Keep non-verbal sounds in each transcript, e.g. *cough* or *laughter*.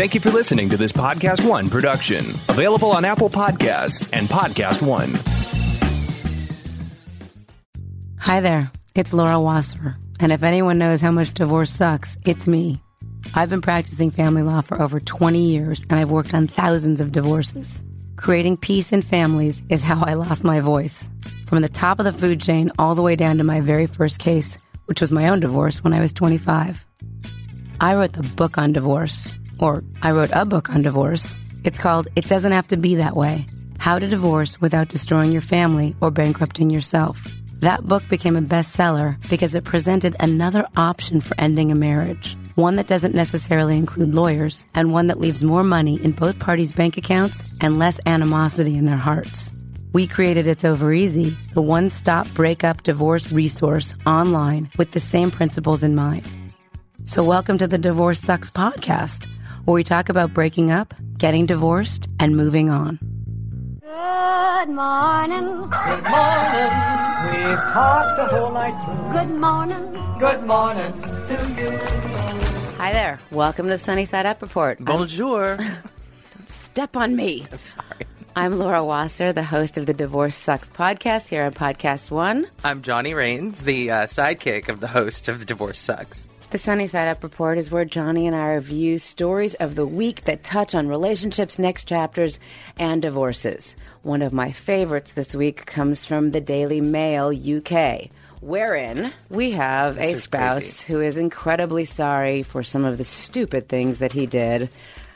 Thank you for listening to this Podcast One production, available on Apple Podcasts and Podcast One. Hi there, it's Laura Wasser, and if anyone knows how much divorce sucks, it's me. I've been practicing family law for over 20 years, and I've worked on thousands of divorces. Creating peace in families is how I lost my voice. From the top of the food chain all the way down to my very first case, which was my own divorce when I was 25. I wrote the book on divorce, or I wrote a book on divorce. It's called It Doesn't Have to Be That Way How to Divorce Without Destroying Your Family or Bankrupting Yourself. That book became a bestseller because it presented another option for ending a marriage. One that doesn't necessarily include lawyers, and one that leaves more money in both parties' bank accounts and less animosity in their hearts. We created It's Over Easy, the one stop breakup divorce resource online with the same principles in mind. So, welcome to the Divorce Sucks podcast, where we talk about breaking up, getting divorced, and moving on. Good morning. Good morning. We've talked the whole night through. Good morning. Good morning to you. Hi there. Welcome to the Sunny Side Up Report. Bonjour. *laughs* Step on me. I'm sorry. I'm Laura Wasser, the host of the Divorce Sucks podcast here on Podcast One. I'm Johnny Rains, the uh, sidekick of the host of The Divorce Sucks. The Sunny Side Up Report is where Johnny and I review stories of the week that touch on relationships, next chapters, and divorces. One of my favorites this week comes from the Daily Mail UK, wherein we have a spouse who is incredibly sorry for some of the stupid things that he did.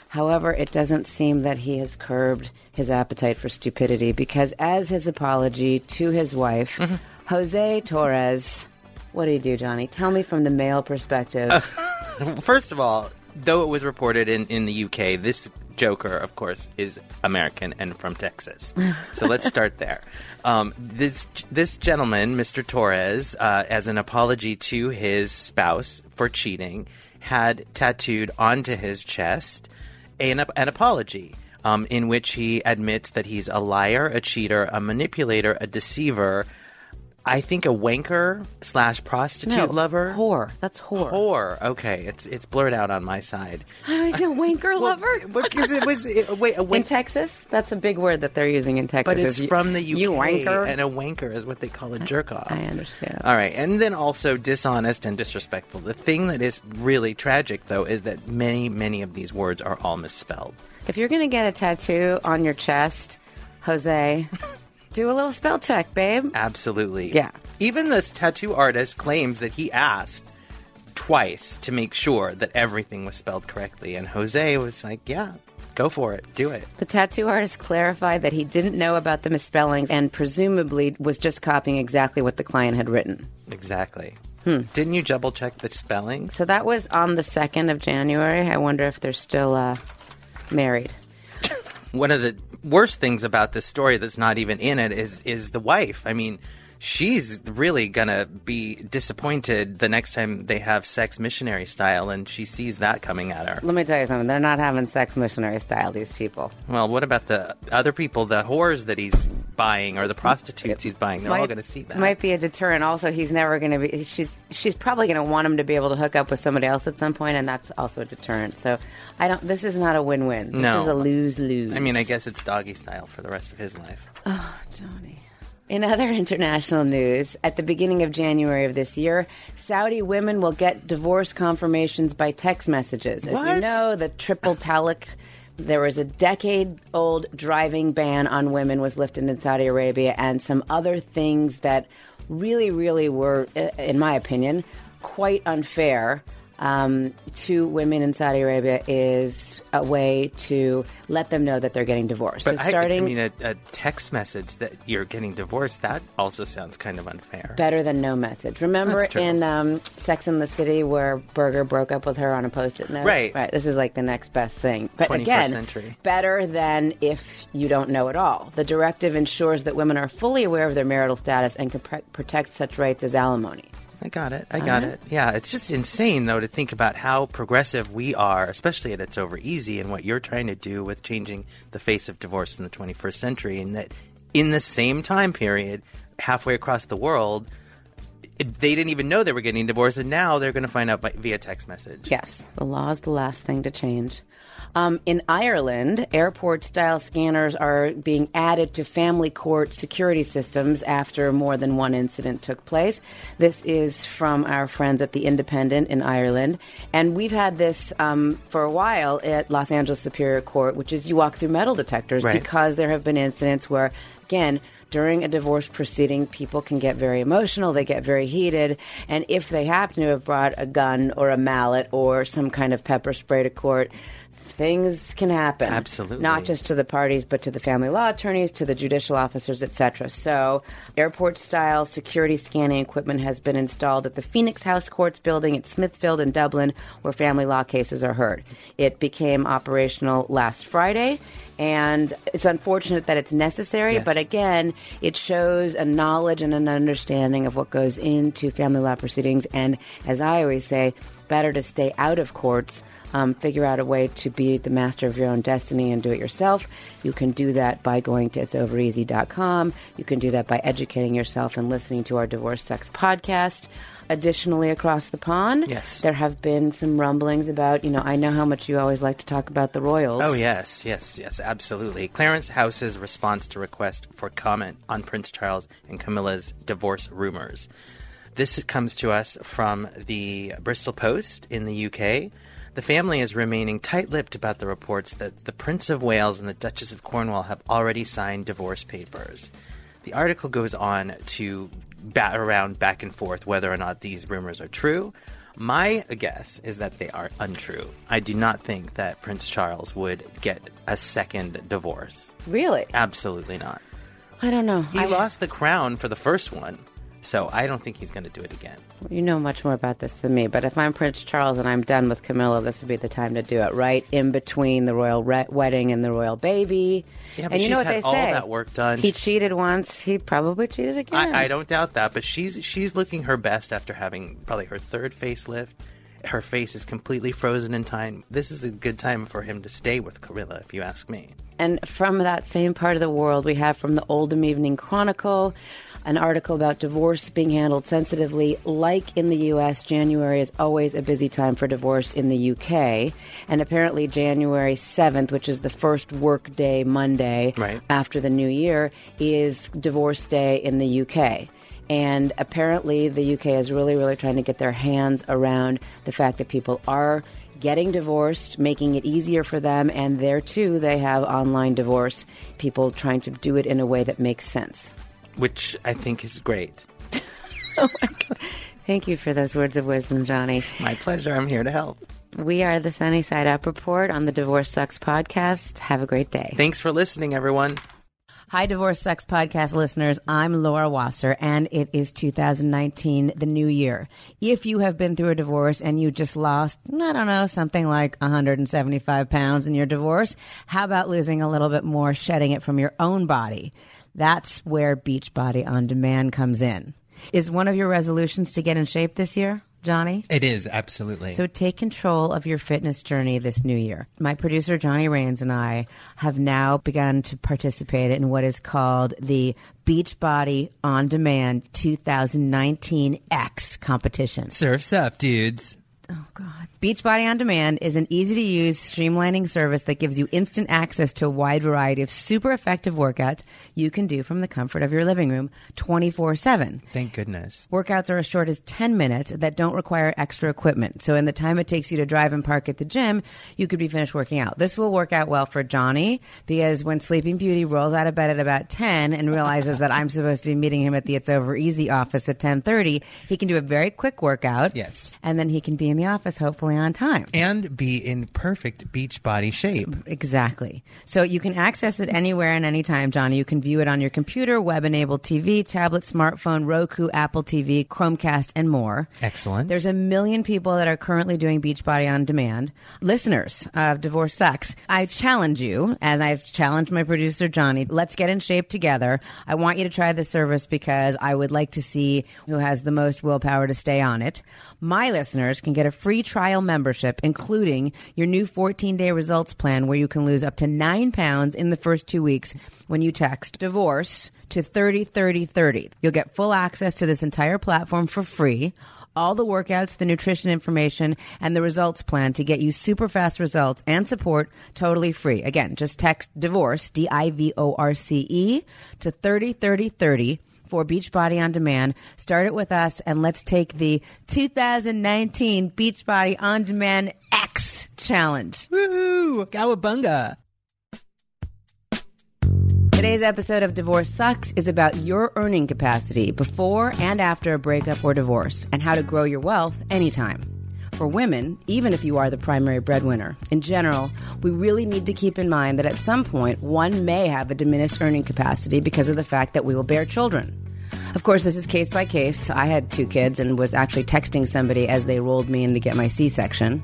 However, it doesn't seem that he has curbed his appetite for stupidity because, as his apology to his wife, Mm-hmm. Jose Torres, what do you do, Johnny? Tell me from the male perspective. *laughs* First of all, though it was reported in, in the UK, this Joker, of course, is American and from Texas. So let's start *laughs* there. Um, this this gentleman, Mr. Torres, uh, as an apology to his spouse for cheating, had tattooed onto his chest an, an apology. Um, in which he admits that he's a liar, a cheater, a manipulator, a deceiver, I think a wanker slash prostitute no, lover. Whore. That's whore. Whore. Okay, it's it's blurred out on my side. *laughs* Is it wanker lover? *laughs* Because it was it, wait a In Texas, that's a big word that they're using in Texas. but it's you- from the UK, You wanker. and a wanker is what they call a jerk off. I understand. All right, and then also dishonest and disrespectful. The thing that is really tragic, though, is that many many of these words are all misspelled. If you're gonna get a tattoo on your chest, Jose, do a little spell check, babe. Absolutely. Yeah. Even this tattoo artist claims that he asked twice to make sure that everything was spelled correctly, and Jose was like, "Yeah, go for it, do it." The tattoo artist clarified that he didn't know about the misspellings and presumably was just copying exactly what the client had written. Exactly. Hmm. Didn't you double check the spelling? So that was on the 2nd of January. I wonder if they're still uh, married. One of the worst things about this story that's not even in it is is the wife. I mean, she's really gonna be disappointed the next time they have sex missionary style, and she sees that coming at her. Let me tell you something. They're not having sex missionary style, these people. Well, what about the other people, the whores that he's buying or the prostitutes he's buying? They're all Might- going to see that. Might be a deterrent. Also, he's never going to be. She's she's probably going to want him to be able to hook up with somebody else at some point, and that's also a deterrent. So, I don't. This is not a win-win. This No. is a lose-lose. I mean, I guess it's doggy style for the rest of his life. Oh, Johnny. In other *laughs* international news, at the beginning of January of this year, Saudi women will get divorce confirmations by text messages. As you know, the triple talaq, there was a decade-old driving ban on women was lifted in Saudi Arabia, and some other things that really, really were, in my opinion, quite unfair um, to women in Saudi Arabia is a way to let them know that they're getting divorced. But so starting I, mean, a, a text message that you're getting divorced, that also sounds kind of unfair. better than no message. Remember in um, Sex in the City where Berger broke up with her on a post-it note? Right. Right. This is like the next best thing. But 21st again, century. better than if you don't know at all. The directive ensures that women are fully aware of their marital status and can pr- protect such rights as alimony. I got it. I got it. Yeah, it's just insane though to think about how progressive we are, especially at It's Over Easy, and what you're trying to do with changing the face of divorce in the 21st century, and that in the same time period, halfway across the world, they didn't even know they were getting divorced, and now they're going to find out by, via text message. Yes, the law is the last thing to change. Um, in Ireland, airport style scanners are being added to family court security systems after more than one incident took place. This is from our friends at The Independent in Ireland. And we've had this um, for a while at Los Angeles Superior Court, which is you walk through metal detectors Right. because there have been incidents where, again, during a divorce proceeding, people can get very emotional, they get very heated, and if they happen to have brought a gun or a mallet or some kind of pepper spray to court, things can happen. Absolutely. Not just to the parties, but to the family law attorneys, to the judicial officers, etc. So, airport style security scanning equipment has been installed at the Phoenix House Courts building at Smithfield in Dublin, where family law cases are heard. It became operational last Friday. And it's unfortunate that it's necessary, Yes. but again, it shows a knowledge and an understanding of what goes into family law proceedings. And as I always say, better to stay out of courts um, figure out a way to be the master of your own destiny and do it yourself. You can do that by going to it'sovereasy.com. You can do that by educating yourself and listening to our Divorce Sucks podcast. Additionally, across the pond, Yes. there have been some rumblings about, you know, I know how much you always like to talk about the Royals. Oh yes, yes, yes, absolutely. Clarence House's response to request for comment on Prince Charles and Camilla's divorce rumors. This comes to us from the Bristol Post in the UK. The family is remaining tight-lipped about the reports that the Prince of Wales and the Duchess of Cornwall have already signed divorce papers. The article goes on to bat around back and forth whether or not these rumors are true. My guess is that they are untrue. I do not think that Prince Charles would get a second divorce. Really? Absolutely not. I don't know. He I- lost the crown for the first one, so I don't think he's going to do it again. You know much more about this than me, but if I'm Prince Charles and I'm done with Camilla, this would be the time to do it, right? In between the royal re- wedding and the royal baby. Yeah, but and you she's know what had they all say? that work done. He cheated once. He probably cheated again. I, I don't doubt that, but she's she's looking her best after having probably her third facelift. Her face is completely frozen in time. This is a good time for him to stay with Camilla, if you ask me. And from that same part of the world, we have from the Oldham Evening Chronicle an article about divorce being handled sensitively. Like in the U.S., January is always a busy time for divorce in the U.K. And apparently, January 7th, which is the first work day Monday Right. after the new year, is divorce day in the U.K. And apparently, the UK is really, really trying to get their hands around the fact that people are getting divorced, making it easier for them. And there, too, they have online divorce, people trying to do it in a way that makes sense. Which I think is great. *laughs* Oh Thank you for those words of wisdom, Johnny. My pleasure. I'm here to help. We are the Sunny Side Up Report on the Divorce Sucks podcast. Have a great day. Thanks for listening, everyone. Hi, Divorce Sucks Podcast listeners. I'm Laura Wasser, and it is 2019, the new year. If you have been through a divorce and you just lost, I don't know, something like 175 pounds in your divorce, how about losing a little bit more, shedding it from your own body? That's where Beachbody On Demand comes in. Is one of your resolutions to get in shape this year, Johnny? It is absolutely. So take control of your fitness journey this new year. My producer Johnny Rains and I have now begun to participate in what is called the Beachbody On Demand 2019 X competition. Surfs up, dudes. Oh God. Beachbody On Demand is an easy to use, streamlining service that gives you instant access to a wide variety of super effective workouts you can do from the comfort of your living room 24 7. Thank goodness. Workouts are as short as 10 minutes that don't require extra equipment. So, in the time it takes you to drive and park at the gym, you could be finished working out. This will work out well for Johnny because when Sleeping Beauty rolls out of bed at about 10 and realizes that I'm supposed to be meeting him at the It's Over Easy office at 10:30, he can do a very quick workout. Yes. And then he can be in the office hopefully on time. And be in perfect beach body shape. Exactly. So you can access it anywhere and anytime, Johnny. You can view it on your computer, web enabled TV, tablet, smartphone, Roku, Apple TV, Chromecast, and more. Excellent. There's a million people that are currently doing Beachbody on demand. Listeners of Divorce Sucks, I challenge you, as I've challenged my producer Johnny, let's get in shape together. I want you to try this service because I would like to see who has the most willpower to stay on it. My listeners can get a free trial membership, including your new 14 day results plan where you can lose up to nine pounds in the first two weeks when you text divorce to 303030. You'll get full access to this entire platform for free. All the workouts, the nutrition information, and the results plan to get you super fast results and support totally free. Again, just text divorce, D I V O R C E, to 303030 for Beachbody On Demand. Start it with us and let's take the 2019 Beachbody On Demand X challenge. Woohoo! Cowabunga! Today's episode of Divorce Sucks is about your earning capacity before and after a breakup or divorce and how to grow your wealth anytime. For women, even if you are the primary breadwinner, in general, we really need to keep in mind that at some point one may have a diminished earning capacity because of the fact that we will bear children. Of course, this is case by case. I had two kids and was actually texting somebody as they rolled me in to get my C section.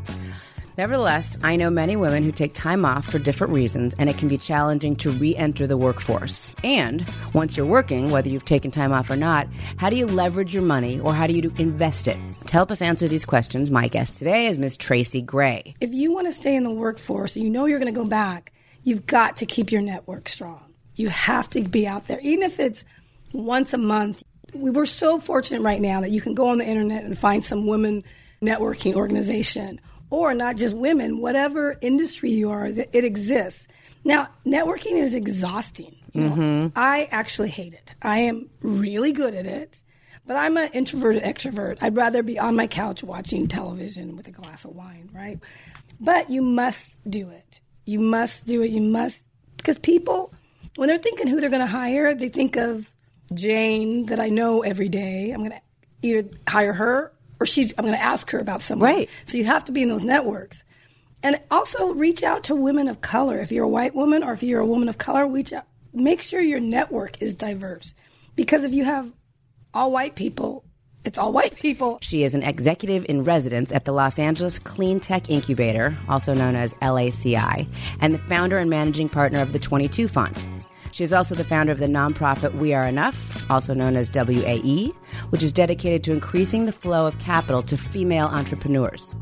Nevertheless, I know many women who take time off for different reasons, and it can be challenging to re enter the workforce. And once you're working, whether you've taken time off or not, how do you leverage your money or how do you invest it? To help us answer these questions, my guest today is Miss Tracy Gray. if you want to stay in the workforce and you know you're going to go back, you've got to keep your network strong. You have to be out there, even if it's once a month. We were so fortunate right now that you can go on the internet and find some women networking organization, or not just women, whatever industry you are, it exists. Now, networking is exhausting. You know? Mm-hmm. I actually hate it. I am really good at it. But I'm an introverted extrovert. I'd rather be on my couch watching television with a glass of wine, right? But you must do it. You must do it. You must, because people, when they're thinking who they're going to hire, they think of Jane that I know every day. I'm going to either hire her or she's, I'm going to ask her about someone. Right. So you have to be in those networks. And also reach out to women of color. If you're a white woman or if you're a woman of color, reach out. Make sure your network is diverse. Because if you have all white people, it's all white people. She is an executive in residence at the Los Angeles Clean Tech Incubator, also known as LACI, and the founder and managing partner of the 22 Fund. She is also the founder of the nonprofit We Are Enough, also known as WAE, which is dedicated to increasing the flow of capital to female entrepreneurs.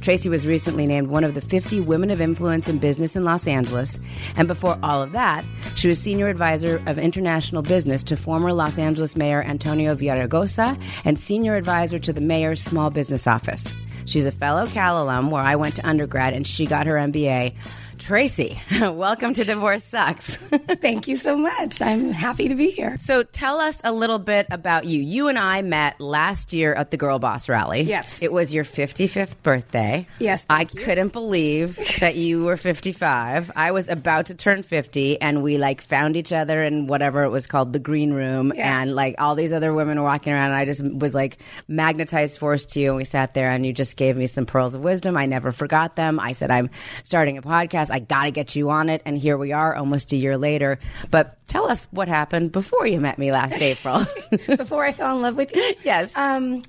Tracy was recently named one of the 50 women of influence in business in Los Angeles, and before all of that, she was senior advisor of international business to former Los Angeles Mayor Antonio Villaraigosa and senior advisor to the mayor's small business office. She's a fellow Cal alum where I went to undergrad and she got her MBA. Tracy, *laughs* welcome to Divorce Sucks. *laughs* Thank you so much. I'm happy to be here. so tell us a little bit about you. You and I met last year at the Girl Boss Rally. Yes. It was your 55th birthday. Yes, I you. couldn't believe that you were 55. I was about to turn 50 and we like found each other in whatever it was called, the green room. Yeah. And like all these other women were walking around and I just was like magnetized force to you. And we sat there and you just gave me some pearls of wisdom. I never forgot them. I said, I'm starting a podcast. I got to get you on it. And here we are almost a year later. But tell us what happened before you met me last *laughs* April. *laughs* Before I fell in love with you? yes. Um,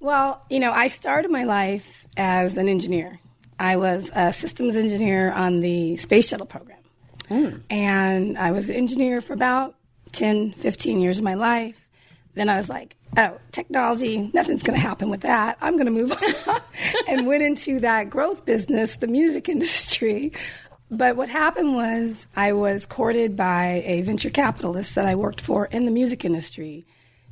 well, you know, I started my life as an engineer. I was a systems engineer on the space shuttle program. And I was an engineer for about 10, 15 years of my life. Then I was like, oh, technology, nothing's going to happen with that. I'm going to move *laughs* on. and went into that growth business, the music industry. But what happened was I was courted by a venture capitalist that I worked for in the music industry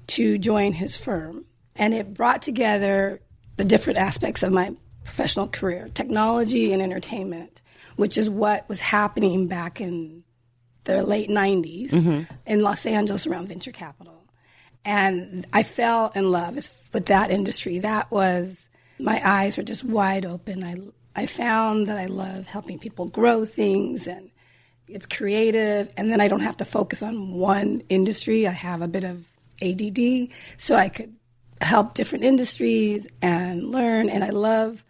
to join his firm. And it brought together the different aspects of my professional career technology and entertainment, which is what was happening back in the late 90s mm-hmm. in Los Angeles around venture capital. And I fell in love with that industry. That was, my eyes were just wide open. I, I found that I love helping people grow things and it's creative. And then I don't have to focus on one industry. I have a bit of ADD, so I could help different industries and learn. And I love,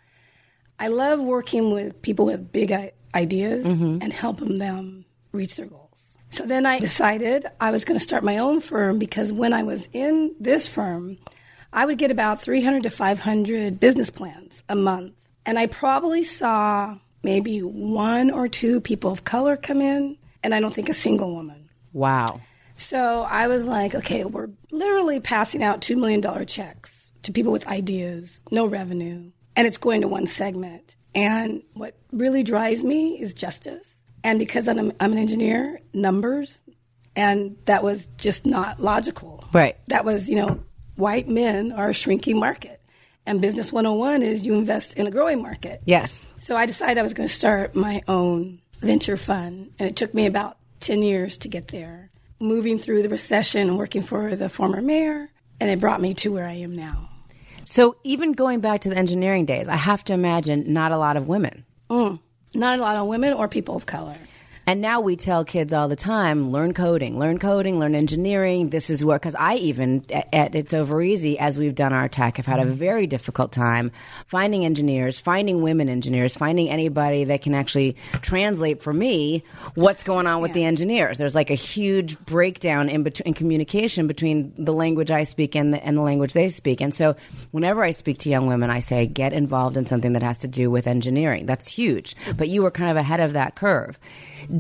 I love working with people with big ideas mm-hmm. and helping them reach their goals. So then I decided I was going to start my own firm because when I was in this firm, I would get about 300 to 500 business plans a month. And I probably saw maybe one or two people of color come in, and I don't think a single woman. wow. So I was like, okay, we're literally passing out $2 million checks to people with ideas, no revenue. and it's going to one segment. And what really drives me is justice. And because I'm, I'm an engineer, numbers, and that was just not logical. Right. That was, you know, white men are a shrinking market. And Business 101 is you invest in a growing market. Yes. So I decided I was going to start my own venture fund, and it took me about 10 years to get there, moving through the recession and working for the former mayor, and it brought me to where I am now. So even going back to the engineering days, I have to imagine not a lot of women. Mm. Not a lot of women or people of color. And now we tell kids all the time, learn coding, learn coding, learn engineering. This is where, because I even at, It's Over Easy, as we've done our tech, have had a mm-hmm. very difficult time finding engineers, finding women engineers, finding anybody that can actually translate for me what's going on with the engineers. There's like a huge breakdown in, between in communication between the language I speak and the, and the language they speak. And so whenever I speak to young women, I say, get involved in something that has to do with engineering. That's huge. Mm-hmm. But you were kind of ahead of that curve.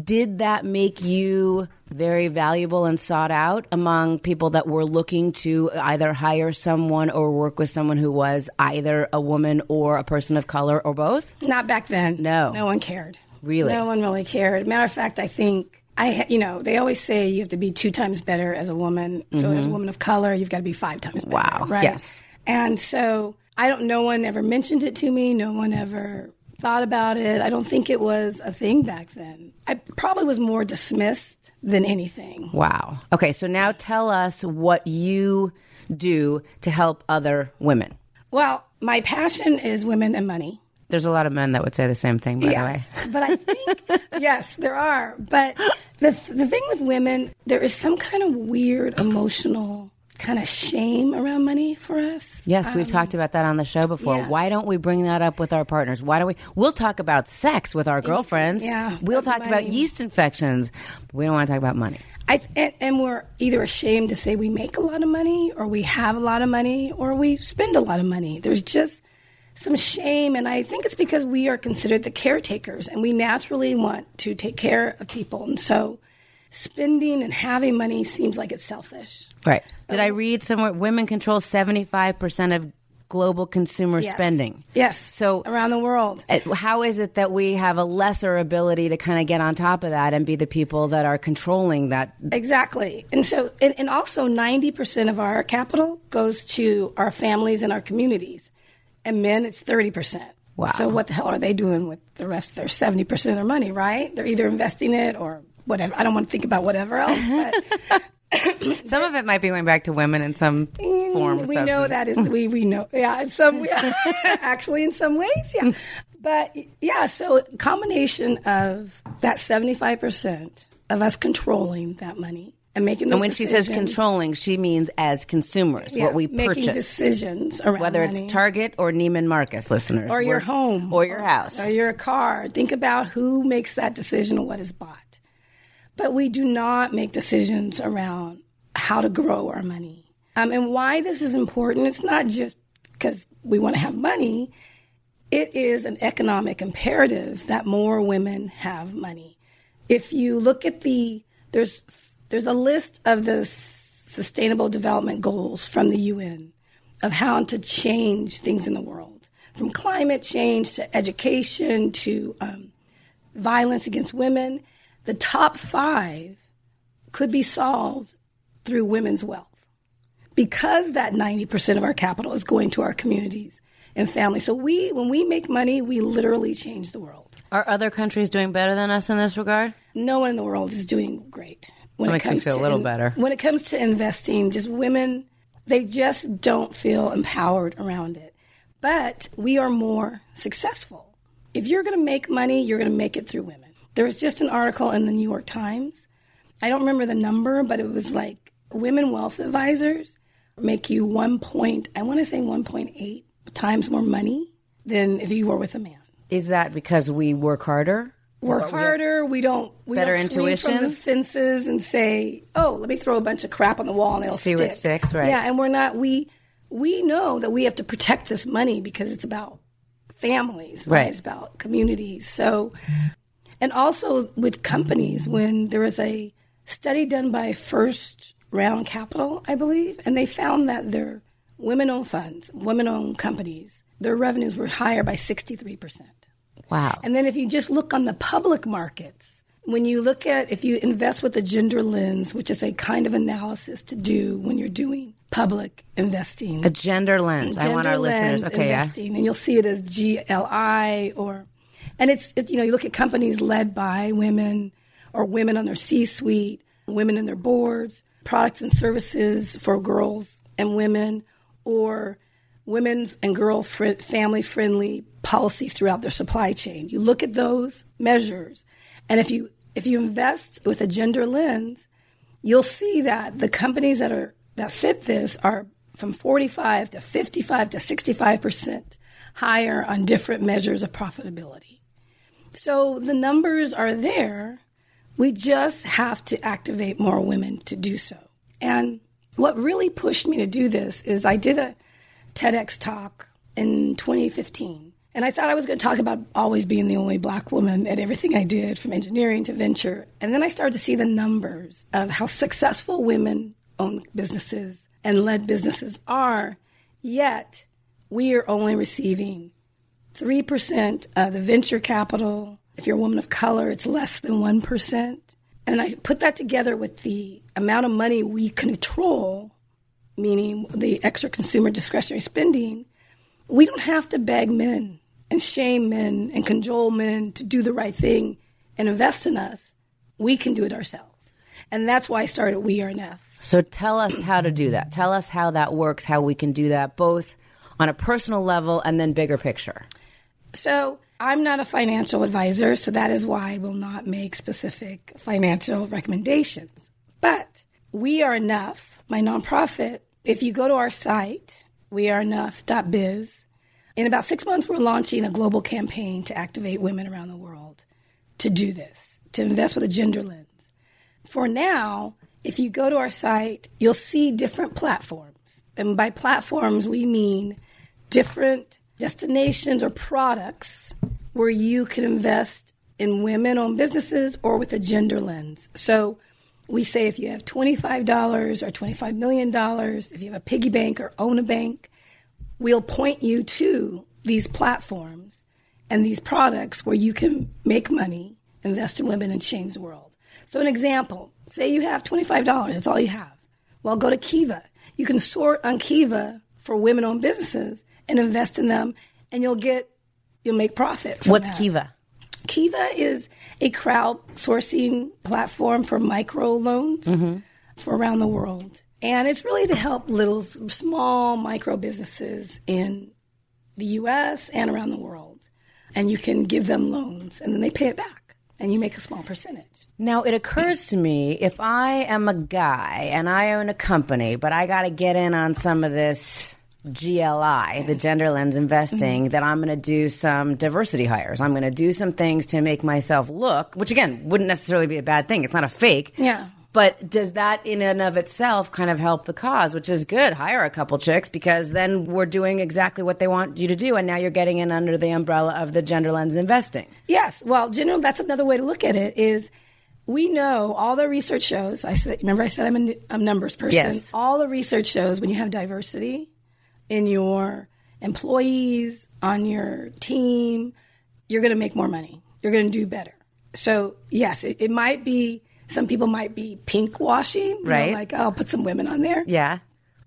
Did that make you very valuable and sought out among people that were looking to either hire someone or work with someone who was either a woman or a person of color or both? Not back then. No. No one cared. Really? No one really cared. Matter of fact, I think I, you know, they always say you have to be two times better as a woman. So as a woman of color, you've got to be five times better. Mm-hmm. Wow. Right. Yes. And so I don't. No one ever mentioned it to me. No one ever thought about it. I don't think it was a thing back then. I probably was more dismissed than anything. Wow. Okay, so now tell us what you do to help other women. Well, my passion is women and money. There's a lot of men that would say the same thing, by Yes, the way. but I think *laughs* yes, there are. But the the thing with women, there is some kind of weird emotional kind of shame around money for us. Yes, we've um, talked about that on the show before. yeah. Why don't we bring that up with our partners? Why don't we? We'll talk about sex with our girlfriends. Yeah, We'll talk about yeast infections. But we don't want to talk about money. I, and, and we're either ashamed to say we make a lot of money, or we have a lot of money, or we spend a lot of money. There's just some shame, and I think it's because we are considered the caretakers, and we naturally want to take care of people, and so spending and having money seems like it's selfish. Right. Did I read somewhere women control 75% of global consumer Yes. spending? Yes. So around the world. Uh, How is it that we have a lesser ability to kind of get on top of that and be the people that are controlling that? Exactly. And so, and, and also 90% of our capital goes to our families and our communities. And men, it's 30%. Wow. So what the hell are they doing with the rest of their 70% of their money, right? They're either investing it or whatever. I don't want to think about whatever else, but *laughs* *coughs* Some of it might be going back to women in some mm, form. or we know substance. that is we we know yeah in some *laughs* actually in some ways yeah but yeah so combination of that 75% of us controlling that money and making And when she says controlling, she means as consumers, Yeah, what we making purchase. decisions around Whether money. it's Target or Neiman Marcus, listeners. or your home Or your house. or your car. Think about who makes that decision and what is bought. But we do not make decisions around how to grow our money. Um, and why this is important, it's not just because we want to have money, it is an economic imperative that more women have money. If you look at the, there's, there's a list of the Sustainable Development Goals from the UN of how to change things in the world, from climate change to education to um, violence against women. The top five could be solved through women's wealth because that 90% of our capital is going to our communities and families. So we, when we make money, we literally change the world. Are other countries doing better than us in this regard? No one in the world is doing great. When That makes me feel a to little better. When it comes to investing, just women, they just don't feel empowered around it. But we are more successful. If you're going to make money, you're going to make it through women. There was just an article in the New York Times. I don't remember the number, but it was like women wealth advisors make you one point, I want to say 1.8 times more money than if you were with a man Is that because we work harder? work harder. We don't we Better don't intuition? from the fences and say, "Oh, let me throw a bunch of crap on the wall and it'll See stick." what sticks, right. Yeah, and we're not. We we know that we have to protect this money because it's about families, right? Right. It's about communities. So, and also with companies, when there was a study done by First Round Capital, I believe, and they found that their women-owned funds, women-owned companies, their revenues were higher by 63%. Wow. And then if you just look on the public markets, when you look at if you invest with a gender lens, which is a kind of analysis to do when you're doing public investing. a gender lens. I want Gender our listeners. lens Okay, yeah. investing, and you'll see it as GLI or, and it's it, you know you look at companies led by women or women on their C-suite, women in their boards, products and services for girls and women, or women and girl fri family friendly policies throughout their supply chain. You look at those measures, and if you if you invest with a gender lens, you'll see that the companies that are that fit this are from 45 to 55 to 65 percent higher on different measures of profitability. So the numbers are there. We just have to activate more women to do so. And what really pushed me to do this is I did a TEDx talk in 2015. And I thought I was going to talk about always being the only black woman at everything I did, from engineering to venture. And then I started to see the numbers of how successful women owned businesses and led businesses are, yet we are only receiving 3% of the venture capital. If you're a woman of color, it's less than 1%. And I put that together with the amount of money we control, meaning the extra consumer discretionary spending. We don't have to beg men and shame men and cajole men to do the right thing and invest in us. We can do it ourselves. And that's why I started We Are Enough. So tell us how to do that. Tell us how that works, how we can do that, both on a personal level and then bigger picture. So I'm not a financial advisor, so that is why I will not make specific financial recommendations. But We Are Enough, my nonprofit, if you go to our site, weareenough.biz, in about six months, we're launching a global campaign to activate women around the world to do this, to invest with a gender lens. For now, if you go to our site, you'll see different platforms. And by platforms, we mean different destinations or products where you can invest in women owned businesses or with a gender lens. So we say if you have $25 or $25 million, if you have a piggy bank or own a bank, we'll point you to these platforms and these products where you can make money, invest in women, and change the world. So, an example say you have $25, that's all you have. Well, go to Kiva. You can sort on Kiva for women owned businesses and invest in them, and you'll get, you'll make profit. What's that. Kiva? Kiva is a crowdsourcing platform for micro loans mm-hmm. for around the world. And it's really to help little, small micro businesses in the US and around the world. And you can give them loans and then they pay it back and you make a small percentage. Now, it occurs to me if I am a guy and I own a company, but I got to get in on some of this GLI, the gender lens investing, mm-hmm. that I'm going to do some diversity hires. I'm going to do some things to make myself look, which again wouldn't necessarily be a bad thing. It's not a fake. Yeah. But does that in and of itself kind of help the cause, which is good? Hire a couple chicks because then we're doing exactly what they want you to do. And now you're getting in under the umbrella of the gender lens investing. Yes. Well, general, that's another way to look at it is we know all the research shows. I said, remember I said I'm a, a numbers person. Yes. All the research shows when you have diversity in your employees, on your team, you're going to make more money. You're going to do better. So yes, it, it might be, some people might be pink washing, you know, Right. like, oh, I'll put some women on there. Yeah.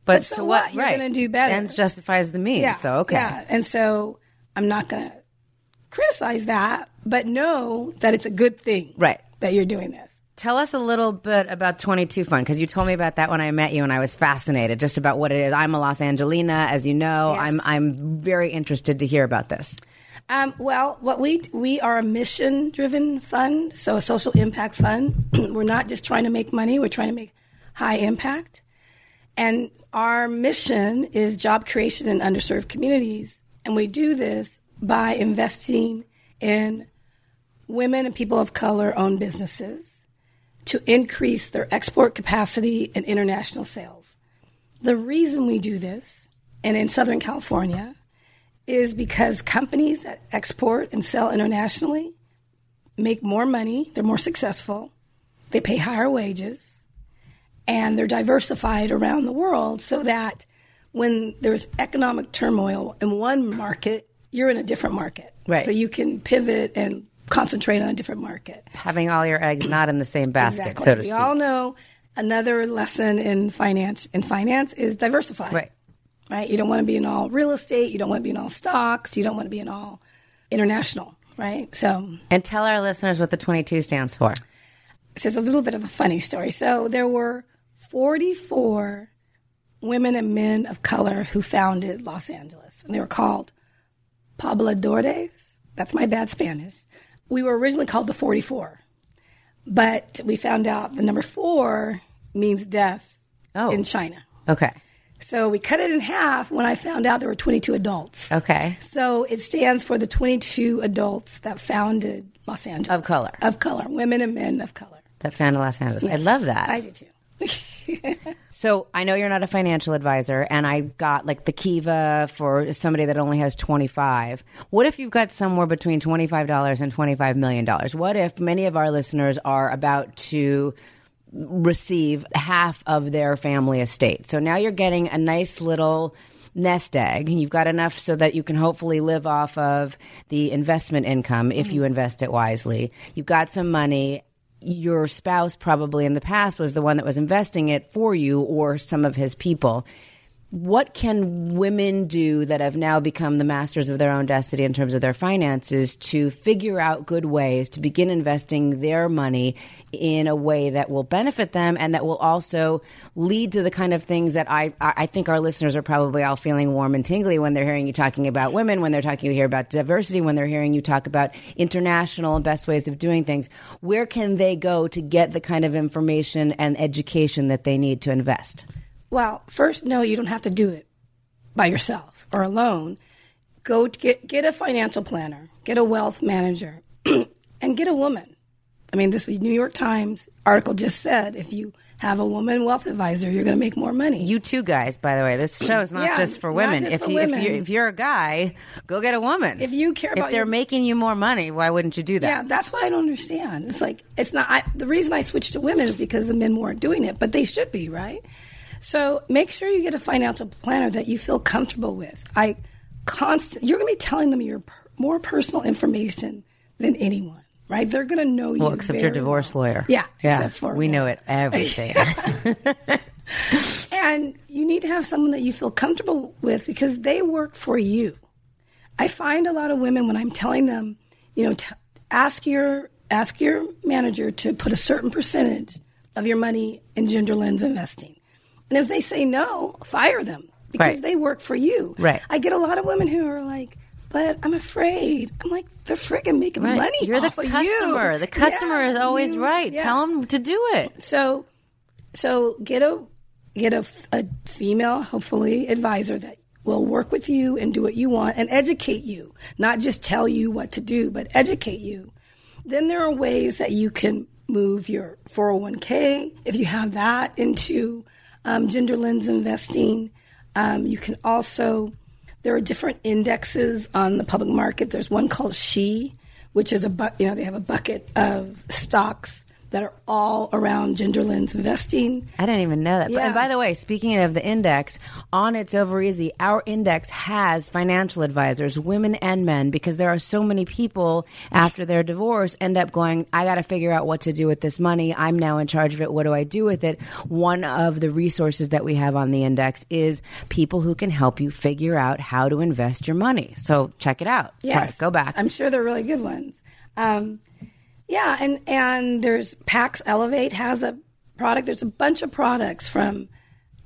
But, But so to what? what? You're right. gonna do better. Ends justifies the means. Yeah. so, okay. Yeah. And so I'm not going to criticize that, but know that it's a good thing. Right. That you're doing this. Tell us a little bit about 22 Fund because you told me about that when I met you and I was fascinated just about what it is. I'm a Los Angelina, as you know. Yes. I'm I'm very interested to hear about this. Um, well, what we we are a mission driven fund, so a social impact fund. *clears throat* we're not just trying to make money; we're trying to make high impact. And our mission is job creation in underserved communities, and we do this by investing in women and people of color owned businesses to increase their export capacity and international sales. The reason we do this, and in Southern California, is because companies that export and sell internationally make more money, they're more successful, they pay higher wages, and they're diversified around the world so that when there's economic turmoil in one market, you're in a different market. Right. So you can pivot and concentrate on a different market. Having all your eggs not in the same basket, Exactly. so to we speak. all know another lesson in finance in finance is diversify. Right. Right. You don't want to be in all real estate. You don't want to be in all stocks. You don't want to be in all international. Right. So And tell our listeners what the 22 stands for. this is a little bit of a funny story. So there were 44 women and men of color who founded Los Angeles, and they were called pobladores. That's my bad Spanish. We were originally called the 44, but we found out the number four means death Oh. in China. Okay. So we cut it in half when I found out there were 22 adults. Okay. So it stands for the 22 adults that founded Los Angeles. Of color. Of color. Women and men of color. That founded Los Angeles. I love that. I do too. *laughs* So I know you're not a financial advisor, and I got like the Kiva for somebody that only has 25. What if you've got somewhere between $25 and $25 million? What if many of our listeners are about to receive half of their family estate? So now you're getting a nice little nest egg. You've got enough so that you can hopefully live off of the investment income if you mm. invest it wisely. You've got some money your spouse probably in the past was the one that was investing it for you or some of his people. What can women do that have now become the masters of their own destiny in terms of their finances to figure out good ways to begin investing their money in a way that will benefit them and that will also lead to the kind of things that I, I think our listeners are probably all feeling warm and tingly when they're hearing you talking about women, when they're talking you hear about diversity, when they're hearing you talk about international and best ways of doing things. Where can they go to get the kind of information and education that they need to invest? Well, first, no, you don't have to do it by yourself or alone. Go get get a financial planner, get a wealth manager, *clears throat* and get a woman. I mean, this New York Times article just said if you have a woman wealth advisor, you're going to make more money. You two guys, by the way, this show is not Yeah, just for women. just if for you if women. you if you're a guy, go get a woman. If you care if they're your- making you more money, why wouldn't you do that? yeah, that's what I don't understand. It's like it's not. I, the reason I switched to women is because the men weren't doing it, but they should be, right? So make sure you get a financial planner that you feel comfortable with. I constant. You're going to be telling them your per, more personal information than anyone, right? They're going to know you. Well, except your divorce well. lawyer. Yeah, yeah. except for we know it everything. *laughs* And you need to have someone that you feel comfortable with because they work for you. I find a lot of women when I'm telling them, you know, t- ask your ask your manager to put a certain percentage of your money in gender lens investing. And if they say no, fire them because Right. they work for you. Right. I get a lot of women who are like, but I'm afraid. I'm like, they're friggin' making right. money. You're the customer. you. The customer Yeah, is always you- right. yeah. Tell them to do it. So, so get a get a, a female, hopefully advisor that will work with you and do what you want and educate you, not just tell you what to do, but educate you. Then there are ways that you can move your 401k if you have that into um, gender lens investing. Um, you can also there are different indexes on the public market. There's one called She, which is a bu- you know they have a bucket of stocks that are all around gender lens investing. I didn't even know that. But, Yeah. and by the way, speaking of the index, on It's Over Easy, our index has financial advisors, women and men, because there are so many people after their divorce end up going, I got to figure out what to do with this money. I'm now in charge of it. What do I do with it? One of the resources that we have on the index is people who can help you figure out how to invest your money. So check it out. Try. Go back. I'm sure they're really good ones. Um, yeah, and and there's Pax Ellevate has a product. There's a bunch of products from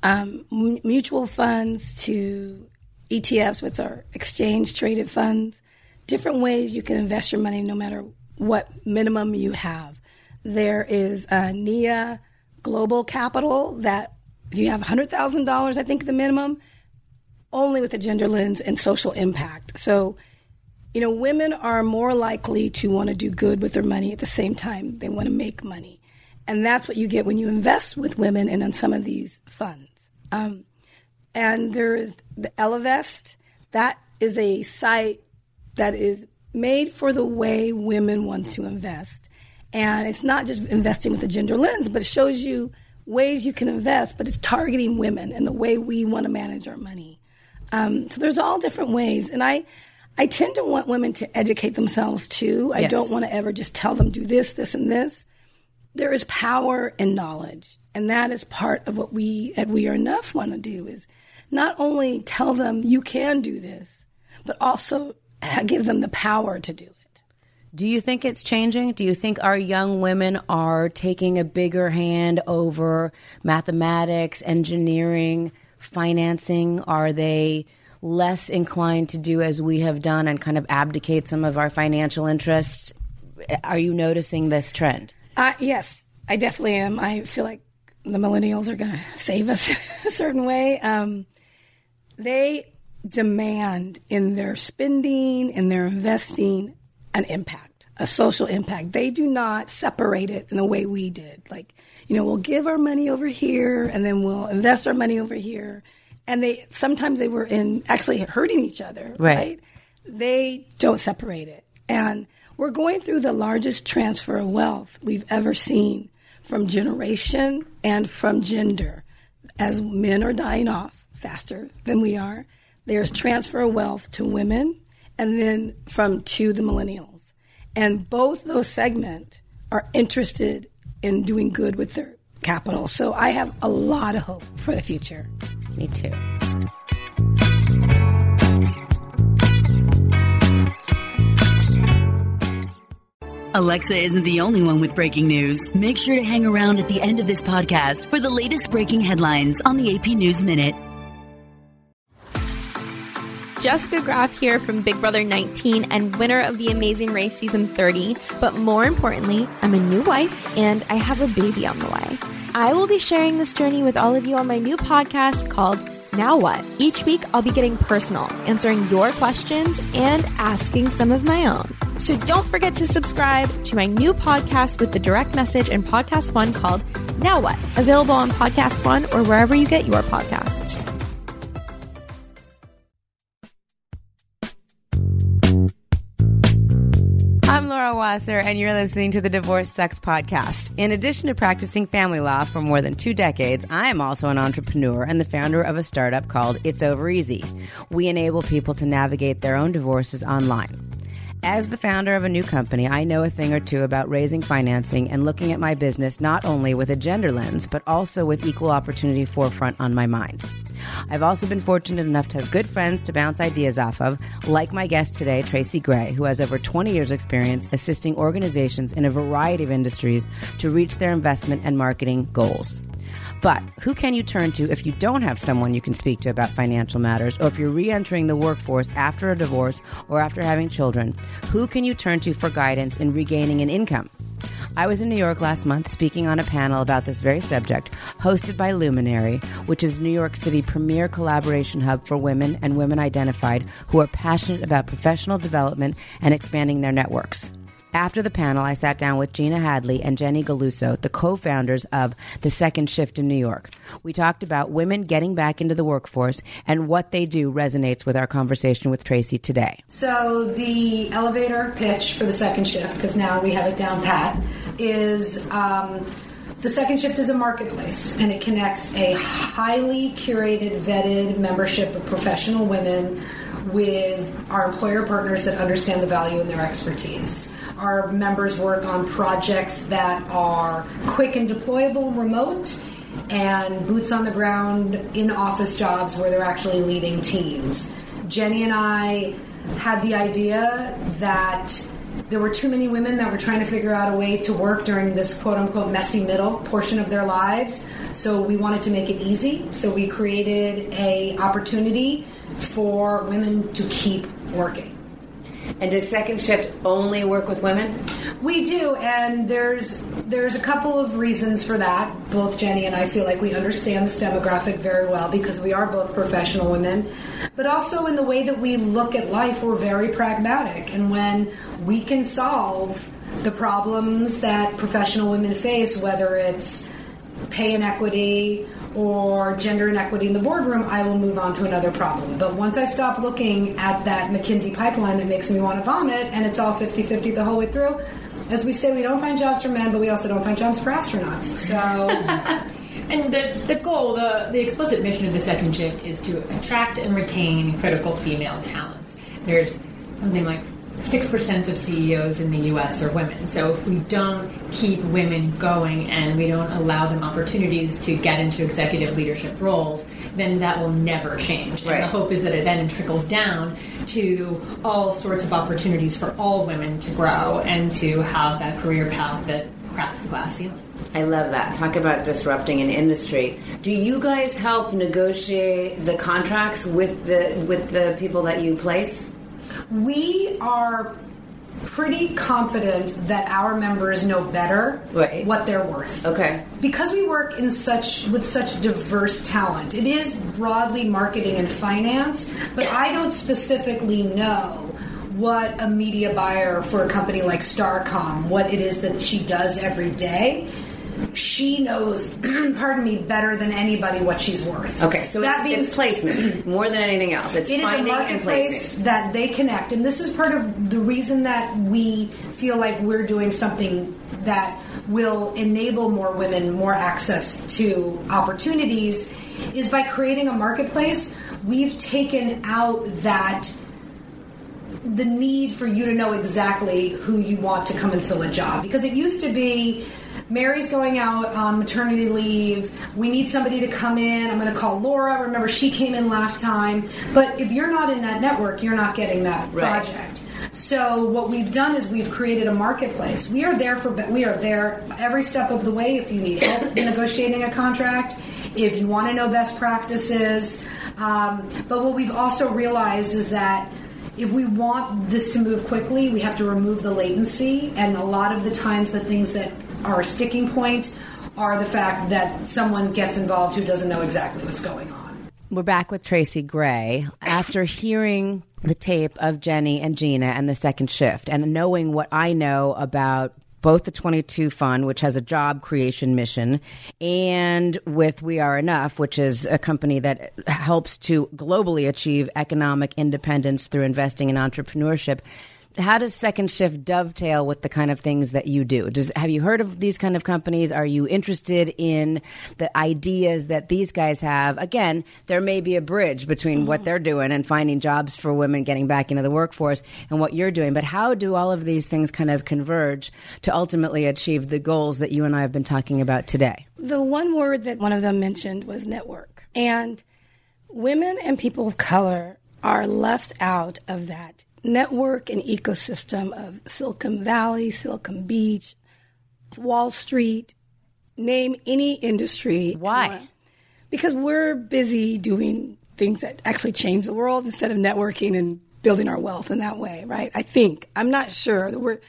um, m- mutual funds to ETFs, which are exchange traded funds. Different ways you can invest your money, no matter what minimum you have. There is uh, NIA Global Capital that if you have $100,000, I think the minimum, only with a gender lens and social impact. So, you know, women are more likely to want to do good with their money at the same time they want to make money. And that's what you get when you invest with women and in some of these funds. Um, and there is the Ellevest. That is a site that is made for the way women want to invest. And it's not just investing with a gender lens, but it shows you ways you can invest, but it's targeting women and the way we want to manage our money. Um, so there's all different ways, and I I tend to want women to educate themselves too. I Yes. don't want to ever just tell them do this, this, and this. There is power in knowledge, and that is part of what we at We Are Enough want to do is not only tell them you can do this, but also give them the power to do it. Do you think it's changing? Do you think our young women are taking a bigger hand over mathematics, engineering, financing? Are they less inclined to do as we have done and kind of abdicate some of our financial interests? Are you noticing this trend? Uh, yes, I definitely am. I feel like the millennials are going to save us *laughs* a certain way. Um, they demand in their spending, in their investing, an impact, a social impact. They do not separate it in the way we did. Like, you know, we'll give our money over here and then we'll invest our money over here. And they sometimes they were in actually hurting each other, Right. right? They don't separate it. And we're going through the largest transfer of wealth we've ever seen from generation and from gender. As men are dying off faster than we are, there's transfer of wealth to women and then from to the millennials. And both those segments are interested in doing good with their capital. So I have a lot of hope for the future. Me too. Alexa isn't the only one with breaking news. Make sure to hang around at the end of this podcast for the latest breaking headlines on the AP News Minute. Jessica Graff here from Big Brother 19 and winner of The Amazing Race Season 30. But more importantly, I'm a new wife and I have a baby on the way. I will be sharing this journey with all of you on my new podcast called Now What? Each week, I'll be getting personal, answering your questions and asking some of my own. So don't forget to subscribe to my new podcast with the direct message and podcast one called Now What? Available on Podcast One or wherever you get your podcasts. Wasser, and you're listening to the Divorce Sucks podcast. In addition to practicing family law for more than two decades, I am also an entrepreneur and the founder of a startup called It's Over Easy. We enable people to navigate their own divorces online. As the founder of a new company, I know a thing or two about raising financing and looking at my business not only with a gender lens, but also with equal opportunity forefront on my mind. I've also been fortunate enough to have good friends to bounce ideas off of, like my guest today, Tracy Gray, who has over 20 years' experience assisting organizations in a variety of industries to reach their investment and marketing goals. But who can you turn to if you don't have someone you can speak to about financial matters, or if you're re entering the workforce after a divorce or after having children? Who can you turn to for guidance in regaining an income? I was in New York last month speaking on a panel about this very subject, hosted by Luminary, which is New York City premier collaboration hub for women and women identified who are passionate about professional development and expanding their networks. After the panel, I sat down with Gina Hadley and Jenny Galluzzo, the co founders of The Second Shift in New York. We talked about women getting back into the workforce and what they do resonates with our conversation with Tracy today. So the elevator pitch for the second shift, because now we have it down pat, is um, the second shift is a marketplace, and it connects a highly curated, vetted membership of professional women with our employer partners that understand the value in their expertise. Our members work on projects that are quick and deployable remote and boots on the ground in office jobs where they're actually leading teams. Jenny and I had the idea that there were too many women that were trying to figure out a way to work during this quote unquote messy middle portion of their lives. So we wanted to make it easy. So we created a opportunity for women to keep working. And does Second Shift only work with women? We do, and there's there's a couple of reasons for that. Both Jenny and I feel like we understand this demographic very well because we are both professional women, but also in the way that we look at life, we're very pragmatic. And when we can solve the problems that professional women face, whether it's pay inequity or gender inequity in the boardroom, I will move on to another problem. But once I stop looking at that McKinsey pipeline that makes me want to vomit and it's all 50 50 the whole way through, as we say, we don't find jobs for men, but we also don't find jobs for astronauts. So *laughs* And the, the goal, the, the explicit mission of the second shift is to attract and retain critical female talents. There's something like 6% of CEOs in the US are women. So if we don't keep women going and we don't allow them opportunities to get into executive leadership roles, then that will never change. And Right. the hope is that it then trickles down to all sorts of opportunities for all women to grow and to have that career path that cracks the glass ceiling. I love that. Talk about disrupting an industry. Do you guys help negotiate the contracts with the with the people that you place? We are pretty confident that our members know better Right. what they're worth. Okay. Because we work in such with such diverse talent. It is broadly marketing and finance, but I don't specifically know what a media buyer for a company like Starcom, what it is that she does every day. She knows, *clears throat* pardon me, better than anybody what she's worth. Okay, so that it's, being it's placement *clears throat* more than anything else. It's it is a finding marketplace that they connect, and this is part of the reason that we feel like we're doing something that will enable more women more access to opportunities. Is by creating a marketplace, we've taken out that the need for you to know exactly who you want to come and fill a job because it used to be Mary's going out on maternity leave. We need somebody to come in. I'm going to call Laura. Remember, she came in last time. But if you're not in that network, you're not getting that Right. project. So what we've done is we've created a marketplace. We are there for we are there every step of the way. If you need help *coughs* negotiating a contract, if you want to know best practices, um, but what we've also realized is that if we want this to move quickly, we have to remove the latency. And a lot of the times, the things that are a sticking point are the fact that someone gets involved who doesn't know exactly what's going on. We're back with Tracy Gray after hearing the tape of Jenny and Gina and the second shift and knowing what I know about both the 22 Fund, which has a job creation mission, and with We Are Enough, which is a company that helps to globally achieve economic independence through investing in entrepreneurship. How does Second Shift dovetail with the kind of things that you do? Does have you heard of these kind of companies? Are you interested in the ideas that these guys have? Again, there may be a bridge between what they're doing and finding jobs for women getting back into the workforce and what you're doing. But how do all of these things kind of converge to ultimately achieve the goals that you and I have been talking about today? The one word that one of them mentioned was network. And women and people of color are left out of that network and ecosystem of Silicon Valley, Silicon Beach, Wall Street, name any industry. Why? Because we're busy doing things that actually change the world instead of networking and building our wealth in that way, right? I think. I'm not sure. that We're,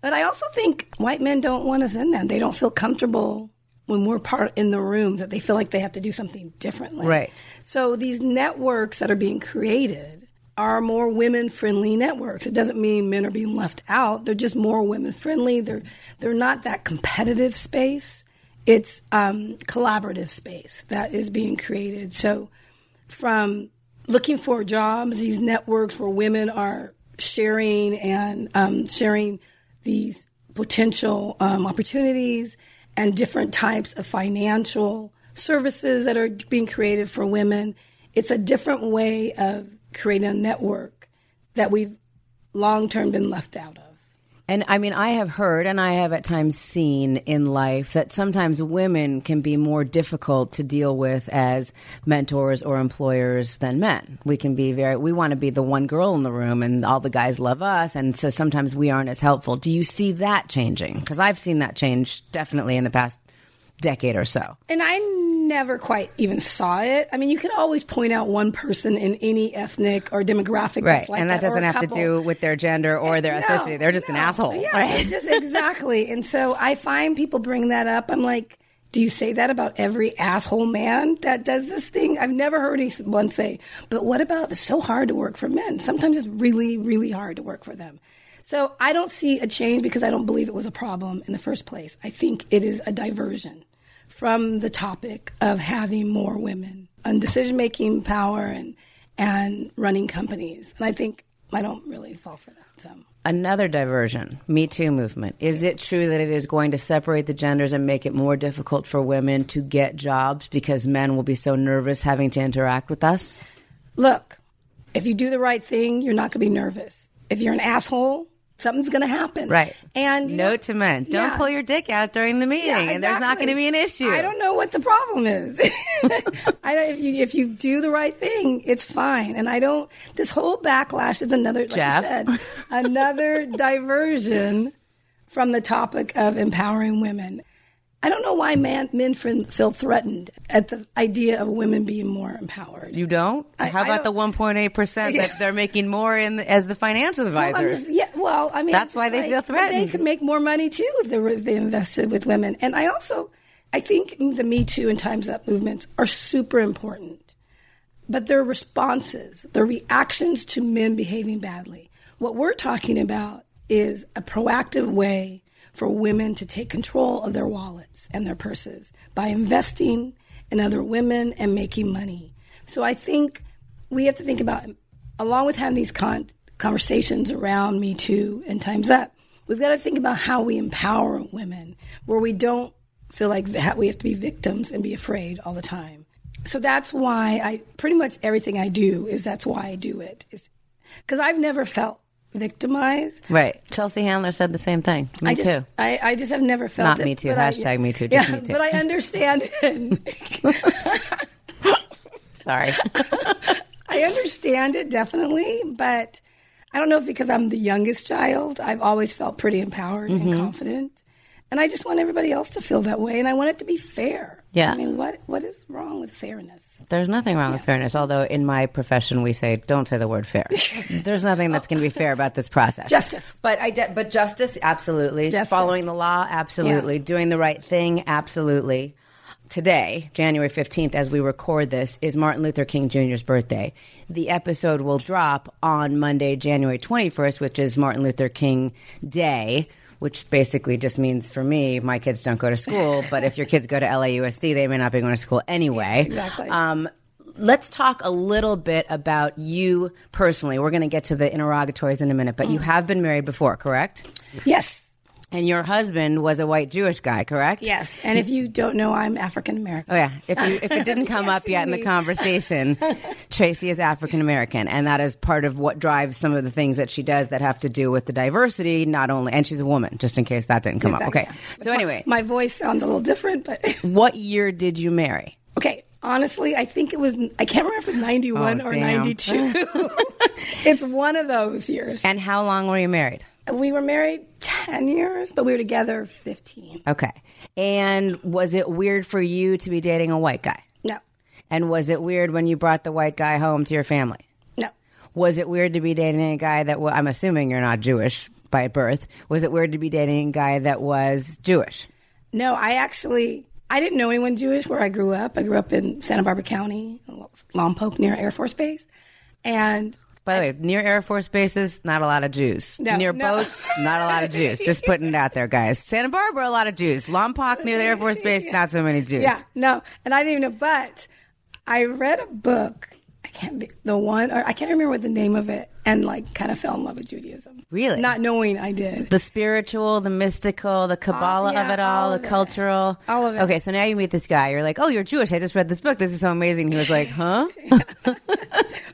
but I also think white men don't want us in them. They don't feel comfortable when we're part in the room that they feel like they have to do something differently. Right. So these networks that are being created are more women friendly networks. It doesn't mean men are being left out. They're just more women friendly. They're they're not that competitive space. It's um, collaborative space that is being created. So from looking for jobs, these networks where women are sharing and um, sharing these potential um, opportunities and different types of financial services that are being created for women. It's a different way of creating a network that we've long term been left out of. And I mean, I have heard and I have at times seen in life that sometimes women can be more difficult to deal with as mentors or employers than men. We can be very, we want to be the one girl in the room and all the guys love us. And so sometimes we aren't as helpful. Do you see that changing? Because I've seen that change definitely in the past decade or so. And I never quite even saw it. I mean, you could always point out one person in any ethnic or demographic Right. like and that or doesn't have to do with their gender or their No, ethnicity. They're just an asshole. Yeah, right? just exactly. *laughs* And so I find people bring that up. I'm like, do you say that about every asshole man that does this thing? I've never heard anyone say, but what about it's so hard to work for men? Sometimes it's really, really hard to work for them. So I don't see a change because I don't believe it was a problem in the first place. I think it is a diversion from the topic of having more women on decision making power and and running companies. And I think I don't really fall for that. So Another diversion, Me Too movement. Is it true that it is going to separate the genders and make it more difficult for women to get jobs because men will be so nervous having to interact with us? look, if you do the right thing, you're not going to be nervous. If you're an asshole, something's going to happen. Right. And you know- to men: don't Yeah. pull your dick out during the meeting, Yeah, and there's not going to be an issue. I don't know what the problem is. *laughs* I don't, if you if you do the right thing, it's fine. And I don't. This whole backlash is another, like Jeff? you said, another *laughs* diversion from the topic of empowering women. I don't know why man, men feel feel threatened at the idea of women being more empowered. You don't? I- How about the 1.8 percent that *laughs* they're making more in as the financial Well, advisors? just- yeah, well, I mean, That's why they like, feel threatened. They could make more money too if they were if they invested with women. And I also, I think the Me Too and Times Up movements are super important, but their responses, their reactions to men behaving badly. What we're talking about is a proactive way for women to take control of their wallets and their purses by investing in other women and making money. So I think we have to think about, along with having these con- conversations around Me Too and Time's Up, we've got to think about how we empower women where we don't feel like that we have to be victims and be afraid all the time. So that's why I pretty much everything I do is that's why I do it. Because I've never felt victimized. Right. Chelsea Handler said the same thing. Me I just, too. I, I just have never felt Not it. me too. but I- Hashtag me too. Just yeah, me too. But I understand it. *laughs* Sorry. *laughs* I understand it definitely, but I don't know if because I'm the youngest child, I've always felt pretty empowered Mhm. and confident. And I just want everybody else to feel that way, and I want it to be fair. Yeah. I mean, what what is wrong with fairness? There's nothing wrong with fairness, although in my profession we say don't say the word fair. *laughs* There's nothing that's going to be fair about this process. Justice. But I de- but justice absolutely. Following the law absolutely. Doing the right thing absolutely. Today, January 15th as we record this is Martin Luther King Jr.'s birthday. The episode will drop on Monday, January 21st, which is Martin Luther King Day. Which basically just means for me, my kids don't go to school, *laughs* but if your kids go to LAUSD, they may not be going to school anyway. exactly. Um, let's talk a little bit about you personally. We're going to get to the interrogatories in a minute, but you have been married before, correct? Yes. And your husband was a white Jewish guy, correct? Yes. And if you don't know, I'm African American. Oh yeah. If you if it didn't come *laughs* up yet in the conversation, *laughs* Tracy is African American, and that is part of what drives some of the things that she does that have to do with the diversity. Not only, and she's a woman, just in case that didn't come up. That- Okay. yeah. So My- anyway, my voice sounds a little different, but *laughs* what year did you marry? okay. Honestly, I think it was. I can't remember if it was 91 Oh, or damn. 92. it's one of those years. And how long were you married? We were married 10 years, but we were together 15. Okay. And was it weird for you to be dating a white guy? No. And was it weird when you brought the white guy home to your family? No. Was it weird to be dating a guy that was, I'm assuming you're not Jewish by birth. Was it weird to be dating a guy that was Jewish? No, I actually I didn't know anyone Jewish where I grew up. I grew up in Santa Barbara County, Lompoc near Air Force Base, and By the way, near Air Force bases, not a lot of Jews. No, near no. boats, not a lot of Jews. Just putting it out there, guys. Santa Barbara, a lot of Jews. Lompoc near the Air Force Base, *laughs* not so many Jews. yeah, no, and I didn't even know. But I read a book. I can't be the one, or I can't remember what the name of it, and like kind of fell in love with Judaism. Really? Not knowing I did. The spiritual, the mystical, the Kabbalah yeah, of it all, all the it. cultural. All of it. Okay, so now you meet this guy. You're like, oh, you're Jewish. I just read this book. This is so amazing. He was like, *laughs* huh? *laughs*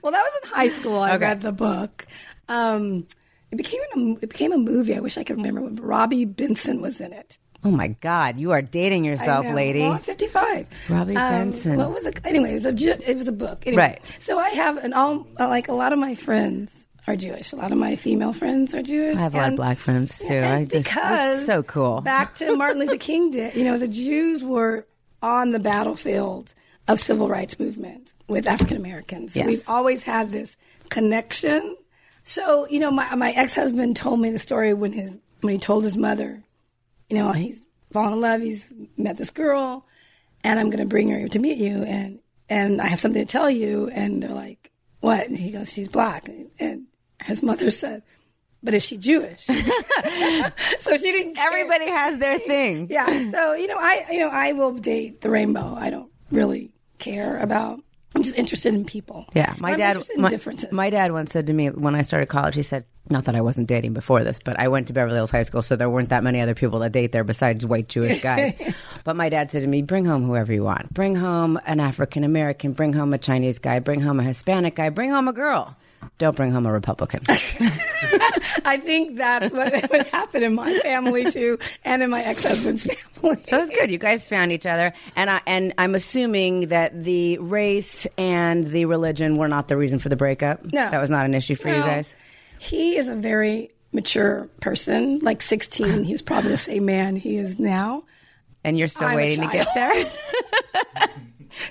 Well, that was in high school. I Okay. read the book. Um, it became a, it became a movie. I wish I could remember. What, Robby Benson was in it. Oh my God, you are dating yourself, lady. Well, I'm 55. Robby Benson. What was it? Anyway, it was a Ju- it was a book. Anyway, Right. So I have an all uh, like a lot of my friends are Jewish. A lot of my female friends are Jewish. I have a lot of black friends too. I just because so cool. Back to Martin Luther King Day. You know, the Jews were on the battlefield of civil rights movement with African Americans. Yes. We've always had this connection. So, you know, my my ex husband told me the story when his when he told his mother, you know, he's fallen in love, he's met this girl, and I'm gonna bring her to meet you and and I have something to tell you and they're like, What? And he goes, She's black and his mother said, But is she Jewish? *laughs* so she didn't care. Everybody has their thing. Yeah. So you know, I you know I will date the rainbow. I don't really care about I'm just interested in people. Yeah, my I'm dad. in My, differences. my dad once said to me when I started college, he said, not that I wasn't dating before this, but I went to Beverly Hills High School, so there weren't that many other people to date there besides white Jewish *laughs* guys. but my dad said to me, bring home whoever you want. Bring home an African American, bring home a Chinese guy, bring home a Hispanic guy, bring home a girl. Don't bring home a Republican. *laughs* *laughs* I think that's what *laughs* would happen in my family too, and in my ex-husband's family. So it's good. You guys found each other, and I and I'm assuming that the race and the religion were not the reason for the breakup. No. that was not an issue for you guys. He is a very mature person. Like 16, he was probably the same man he is now. And you're still I'm waiting to get there.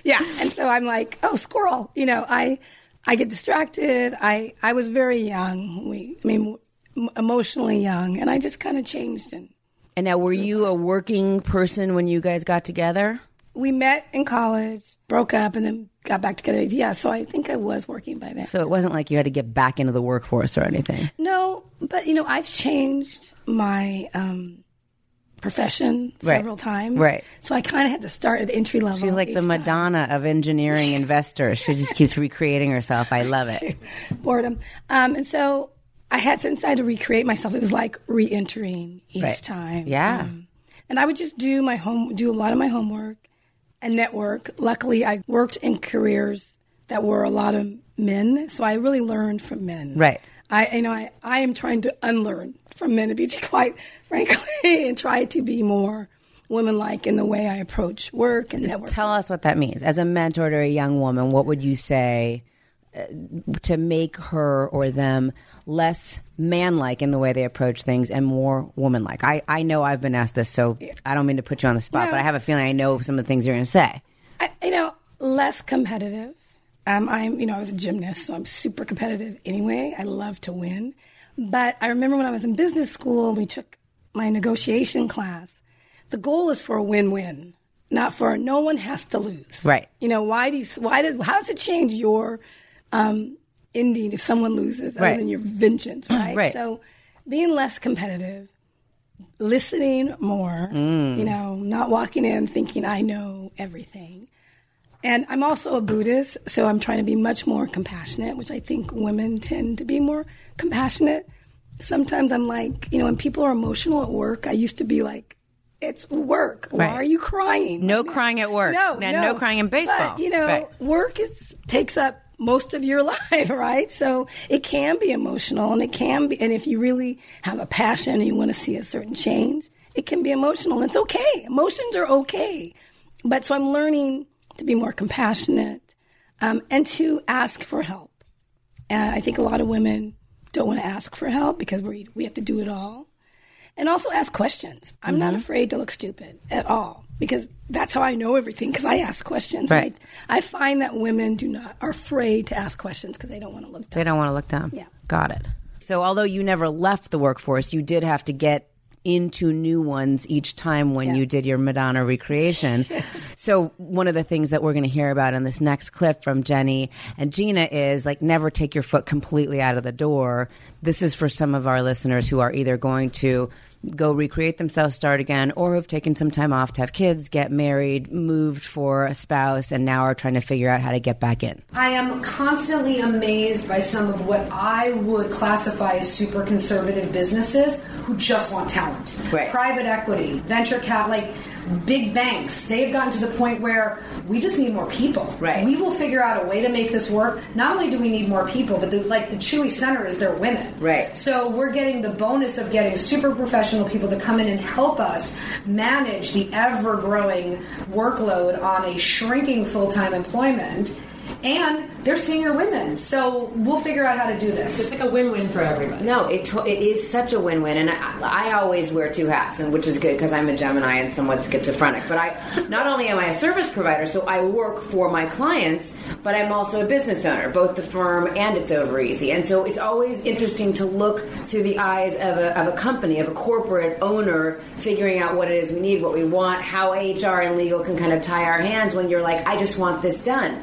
yeah, and so I'm like, oh, squirrel. You know, I I get distracted. I I was very young. We, I mean, emotionally young, and I just kind of changed. And And now, were you a working person when you guys got together? we met in college, broke up, and then got back together. Yeah, so I think I was working by then. So it wasn't like you had to get back into the workforce or anything. No, but you know, I've changed my um, profession Right. several times. Right. So I kind of had to start at the entry level. She's like the time. Madonna of engineering *laughs* investors. She just keeps recreating herself. I love it. *laughs* boredom. Um, and so I had since I had to recreate myself. It was like re-entering each Right. time. Yeah. Um, and I would just do my home, do a lot of my homework and network. Luckily, I worked in careers that were a lot of men, so I really learned from men. Right. I, you know, I, I am trying to unlearn from men to be *laughs* quite frankly, and try to be more woman-like in the way I approach work and network. Tell us what that means. As a mentor to a young woman, what would you say uh, to make her or them less man-like in the way they approach things and more woman-like? I, I know I've been asked this, so I don't mean to put you on the spot, but I have a feeling I know some of the things you're going to say. I, you know, less competitive. Um, I'm, you know, I was a gymnast, so I'm super competitive anyway. I love to win. But I remember when I was in business school, we took my negotiation class. The goal is for a win-win, not for no one has to lose. Right. You know, why do you, why does how does it change your um, ending if someone loses other Right. than your vengeance, *clears throat* right? Right. So being less competitive, listening more, Mm. you know, not walking in thinking I know everything. And I'm also a Buddhist, so I'm trying to be much more compassionate, which I think women tend to be more compassionate. Sometimes I'm like, you know, when people are emotional at work, I used to be like, it's work. Why Right. are you crying? No crying at work. No, no. no crying in baseball. But, you know, Right. work is takes up most of your *laughs* life, right? So it can be emotional, and it can be. And if you really have a passion and you want to see a certain change, it can be emotional. And it's okay. Emotions are okay. But so I'm learning to be more compassionate um, and to ask for help. And I think a lot of women don't want to ask for help because we we have to do it all and also ask questions. I'm not Mm-hmm. afraid to look stupid at all because that's how I know everything because I ask questions. Right. I, I find that women do not are afraid to ask questions because they don't want to look dumb. They don't want to look dumb. Yeah. Got it. So, although you never left the workforce, you did have to get into new ones each time when Yeah. you did your Madonna recreation. *laughs* so, one of the things that we're going to hear about in this next clip from Jenny and Gina is like never take your foot completely out of the door. This is for some of our listeners who are either going to go recreate themselves, start again, or have taken some time off to have kids, get married, moved for a spouse, and now are trying to figure out how to get back in. I am constantly amazed by some of what I would classify as super conservative businesses who just want talent. Right. Private equity, venture cap, like big banks, they've gotten to the point where we just need more people. Right. We will figure out a way to make this work. Not only do we need more people, but the, like the Chewy Center is their women. Right. So we're getting the bonus of getting super professional people to come in and help us manage the ever growing workload on a shrinking full time employment. And they're senior women. So we'll figure out how to do this. It's like a win-win for everybody. No, it to- it is such a win-win, and I, I always wear two hats, and which is good because I'm a Gemini and somewhat schizophrenic. But I not only am I a service provider, so I work for my clients, but I'm also a business owner, both the firm and it's over easy, and so it's always interesting to look through the eyes of a, of a company, of a corporate owner, figuring out what it is we need, what we want, how HR and legal can kind of tie our hands when you're like, I just want this done.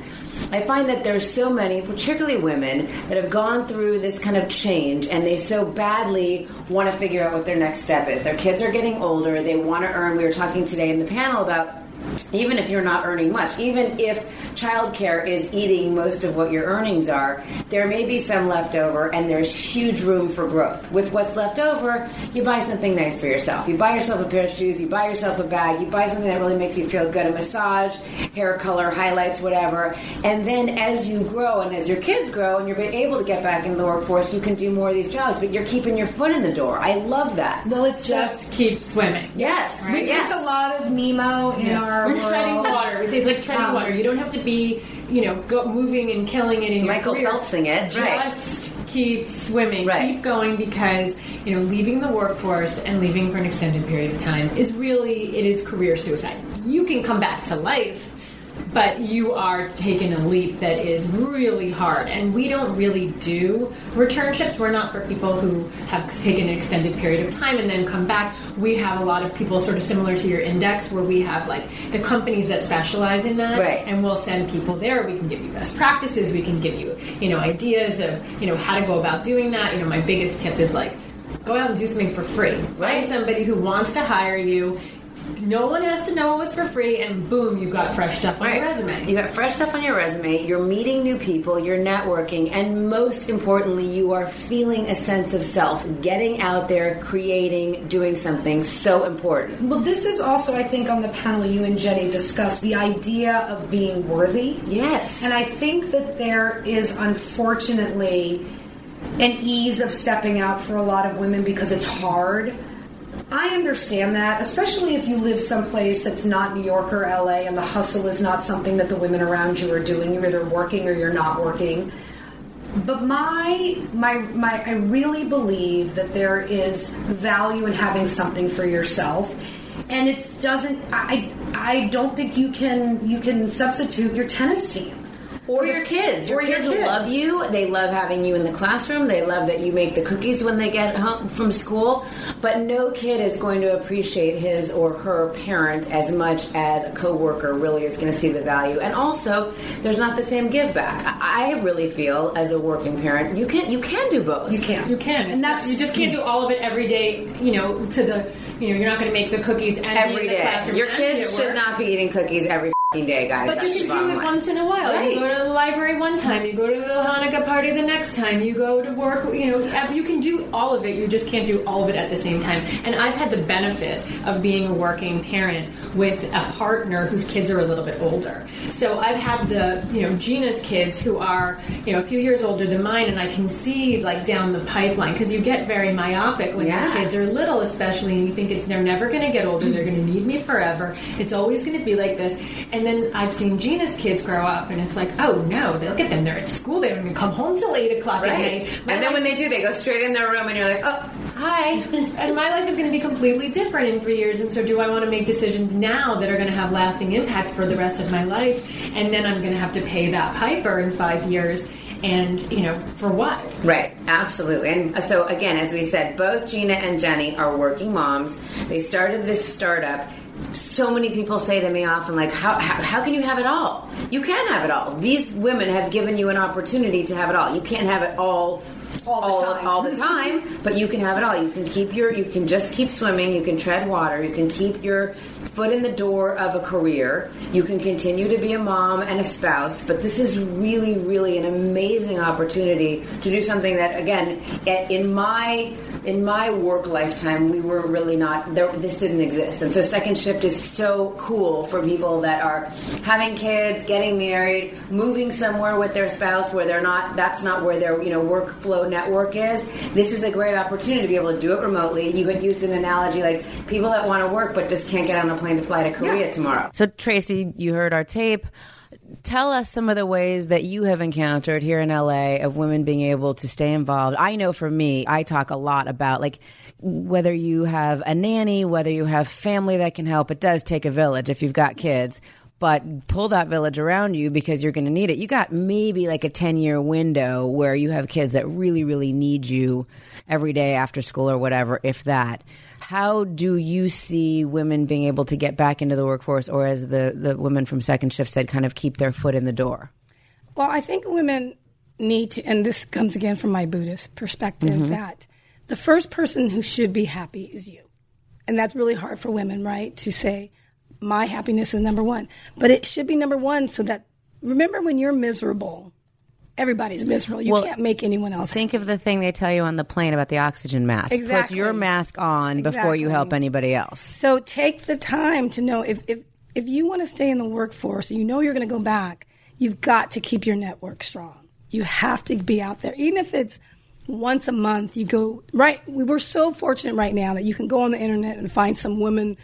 I find that there's so many, particularly women, that have gone through this kind of change and they so badly want to figure out what their next step is. Their kids are getting older, they want to earn. We were talking today in the panel about even if you're not earning much, even if childcare is eating most of what your earnings are, there may be some left over and there's huge room for growth. With what's left over, you buy something nice for yourself. You buy yourself a pair of shoes, you buy yourself a bag, you buy something that really makes you feel good, a massage, hair color, highlights, whatever. And then as you grow and as your kids grow and you're able to get back into the workforce, you can do more of these jobs, but you're keeping your foot in the door. I love that. Well, it's just keep swimming. Yes. We yes. a lot of Nemo in Yeah. our We're world. treading water. It's like treading Um, water. You don't have to be, you know, go, moving and killing it in Michael your career. Phelpsing it, right. Just keep swimming, Right. keep going because you know leaving the workforce and leaving for an extended period of time is really it is career suicide. You can come back to life. But you are taking a leap that is really hard, and we don't really do returnships. We're not for people who have taken an extended period of time and then come back. We have a lot of people sort of similar to your index, where we have like the companies that specialize in that, Right. and we'll send people there. We can give you best practices. We can give you, you know, ideas of, you know, how to go about doing that. You know, my biggest tip is like, go out and do something for free. Find somebody who wants to hire you. No one has to know it was for free, and boom, you got fresh stuff on your resume. You got fresh stuff on your resume, you're meeting new people, you're networking, and most importantly, you are feeling a sense of self, getting out there, creating, doing something so important. Well, this is also, I think, on the panel you and Jenny discussed the idea of being worthy. Yes. And I think that there is, unfortunately, an ease of stepping out for a lot of women because it's hard. I understand that, especially if you live someplace that's not New York or LA and the hustle is not something that the women around you are doing. You're either working or you're not working. But my my my I really believe that there is value in having something for yourself. And it doesn't I I don't think you can you can substitute your tennis team. Or your kids. Your Or your kids, kids. love you. They love having you in the classroom. They love that you make the cookies when they get home from school. But no kid is going to appreciate his or her parent as much as a coworker really is going to see the value. And also, there's not the same give back. I I really feel as a working parent, you can you can do both. You can. You can, and that's you just can't do all of it every day. You know, to the you know, you're not going to make the cookies and be every the day. Your kids should not be eating cookies every fing day, guys. But That's you can do it once in a while. Right. You go to the library one time. You go to the Hanukkah party the next time. You go to work. You know, you can do all of it. You just can't do all of it at the same time. And I've had the benefit of being a working parent with a partner whose kids are a little bit older. So I've had the you know Gina's kids who are you know a few years older than mine, and I can see like down the pipeline because you get very myopic when Yeah. your kids are little, especially, and you think it's they're never going to get older. They're going to need me forever. It's always going to be like this. And then I've seen Gina's kids grow up, and it's like, oh no, they look at them. They're at school. They don't even come home till eight o'clock at Right. night. And then when they do, they go straight in their room, and you're like, oh, hi. *laughs* and my life is going to be completely different in three years. And so, do I want to make decisions now that are going to have lasting impacts for the rest of my life? And then I'm going to have to pay that piper in five years. And you know, for what? Right, absolutely. And uh, so, again, as we said, both Gina and Jenny are working moms. They started this startup. So many people say to me often, like, how, how, how can you have it all? You can have it all. These women have given you an opportunity to have it all. You can't have it all. All the time. all the time, but you can have it all. You can keep your, you can just keep swimming. You can tread water. You can keep your foot in the door of a career. You can continue to be a mom and a spouse. But this is really, really an amazing opportunity to do something that, again, in my in my work lifetime, we were really not there. This didn't exist, and so second shift is so cool for people that are having kids, getting married, moving somewhere with their spouse where they're not. That's not where their you know workflow network is. This is a great opportunity to be able to do it remotely. You had used an analogy like people that want to work but just can't get on a plane to fly to Korea tomorrow. So, Tracy, you heard our tape. Tell us some of the ways that you have encountered here in LA of women being able to stay involved. I know for me, I talk a lot about like whether you have a nanny, whether you have family that can help. It does take a village if you've got kids. But pull that village around you because you're going to need it. You got maybe like a 10 year window where you have kids that really, really need you every day after school or whatever, if that how do you see women being able to get back into the workforce or as the, the women from second shift said kind of keep their foot in the door Well, I think women need to, and this comes again from my Buddhist perspective, Mhm. that the first person who should be happy is you. And that's really hard for women, right? To say, my happiness is number one. But it should be number one so that remember when you're miserable, everybody's miserable. You Well, can't make anyone else. Think of the thing they tell you on the plane about the oxygen mask. Put your mask on before you help anybody else. So take the time to know if if if you want to stay in the workforce, you know you're going to go back. You've got to keep your network strong. You have to be out there, even if it's once a month. You go right. We were so fortunate right now that you can go on the internet and find some women,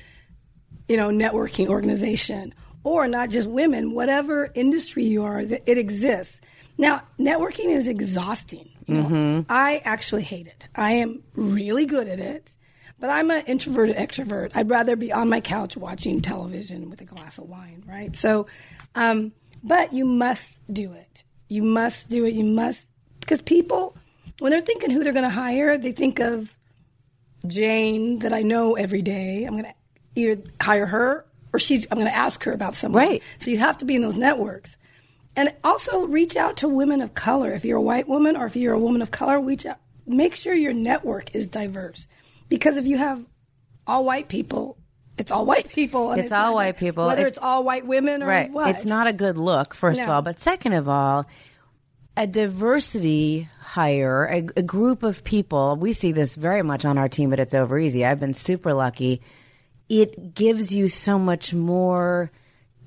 you know, networking organization, or not just women, whatever industry you are, it exists. Now, networking is exhausting. Mhm. I actually hate it. I am really good at it, but I'm an introverted extrovert. I'd rather be on my couch watching television with a glass of wine, right? So, um, but you must do it. You must do it. You must, because people, when they're thinking who they're going to hire, they think of Jane that I know every day. I'm going to either hire her or she's, I'm going to ask her about someone. Right. So you have to be in those networks. And also reach out to women of color. If you're a white woman or if you're a woman of color, reach out. Make sure your network is diverse. Because if you have all white people, it's all white people. and It's all not- white people. Whether It's- it's, all white women or right. what. It's not a good look, first of all. But second of all, a diversity hire, a, a group of people, we see this very much on our team but It's Over Easy. I've been super lucky. It gives you so much more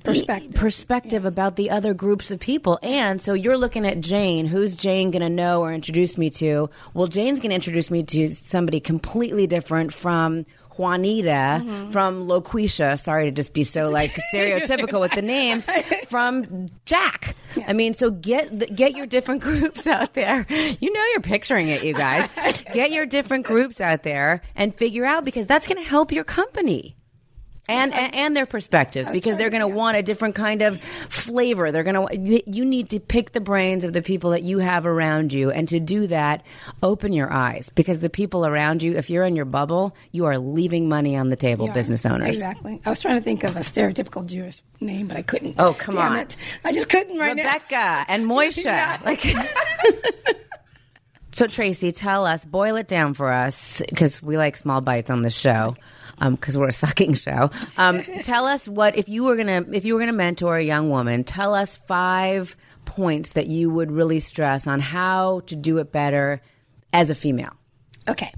perspective, perspective about the other groups of people. And so you're looking at Jane. Who's Jane going to know or introduce me to? Well, Jane's going to introduce me to somebody completely different from Juanita, mm-hmm. from Loquisha. Sorry to just be so like stereotypical with the names. *laughs* From Jack. I mean, so get the, get your different groups out there. You know, you're picturing it, you guys. *laughs* Get your different groups out there and figure out because that's going to help your company and and, and their perspectives because they're going to want a different kind of flavor. They're going to you need to pick the brains of the people that you have around you, and to do that, open your eyes because the people around you, if you're in your bubble, you are leaving money on the table. Yeah, business owners. Exactly. I was trying to think of a stereotypical Jewish name, but I couldn't. Oh, come Damn on. it. I just couldn't right now. Rebecca and *laughs* Moisha. Yeah. *laughs* Like *laughs* So Tracy, tell us, boil it down for us because we like small bites on the show. Because we're a sucking show. Um, *laughs* tell us what if you were gonna if you were gonna mentor a young woman. Tell us five points that you would really stress on how to do it better as a female. Okay.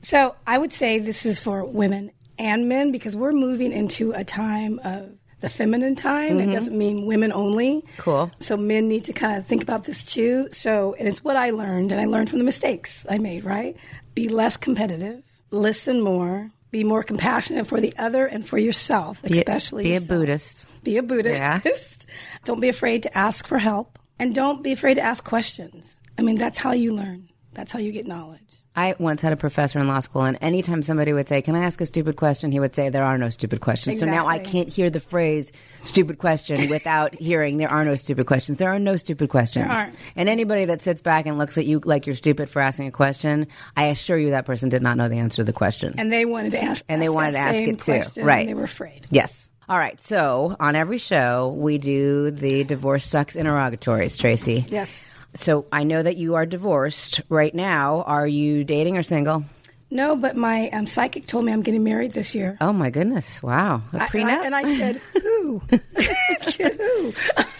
So I would say this is for women and men because we're moving into a time of the feminine time. It Mhm. doesn't mean women only. Cool. So men need to kind of think about this too. So, and it's what I learned, and I learned from the mistakes I made, right? Be less competitive, listen more, be more compassionate for the other and for yourself, Be a- especially be a yourself. Buddhist. Be a Buddhist. Yeah. *laughs* don't be afraid to ask for help, and don't be afraid to ask questions. I mean, that's how you learn. That's how you get knowledge. I once had a professor in law school, and anytime somebody would say, Can I ask a stupid question? he would say, There are no stupid questions. So now I can't hear the phrase stupid question without *laughs* hearing there are no stupid questions. There are no stupid questions. And anybody that sits back and looks at you like you're stupid for asking a question, I assure you that person did not know the answer to the question. And they wanted to ask, And they ask wanted to ask it too. Right. And they were afraid. Yes. All right. So on every show, we do the divorce sucks interrogatories, Tracy. Yes. So I know that you are divorced right now. Are you dating or single? No, but my um, psychic told me I'm getting married this year. Oh my goodness! Wow, a I- prenup. and, I, and I *laughs* *laughs* said, who? who?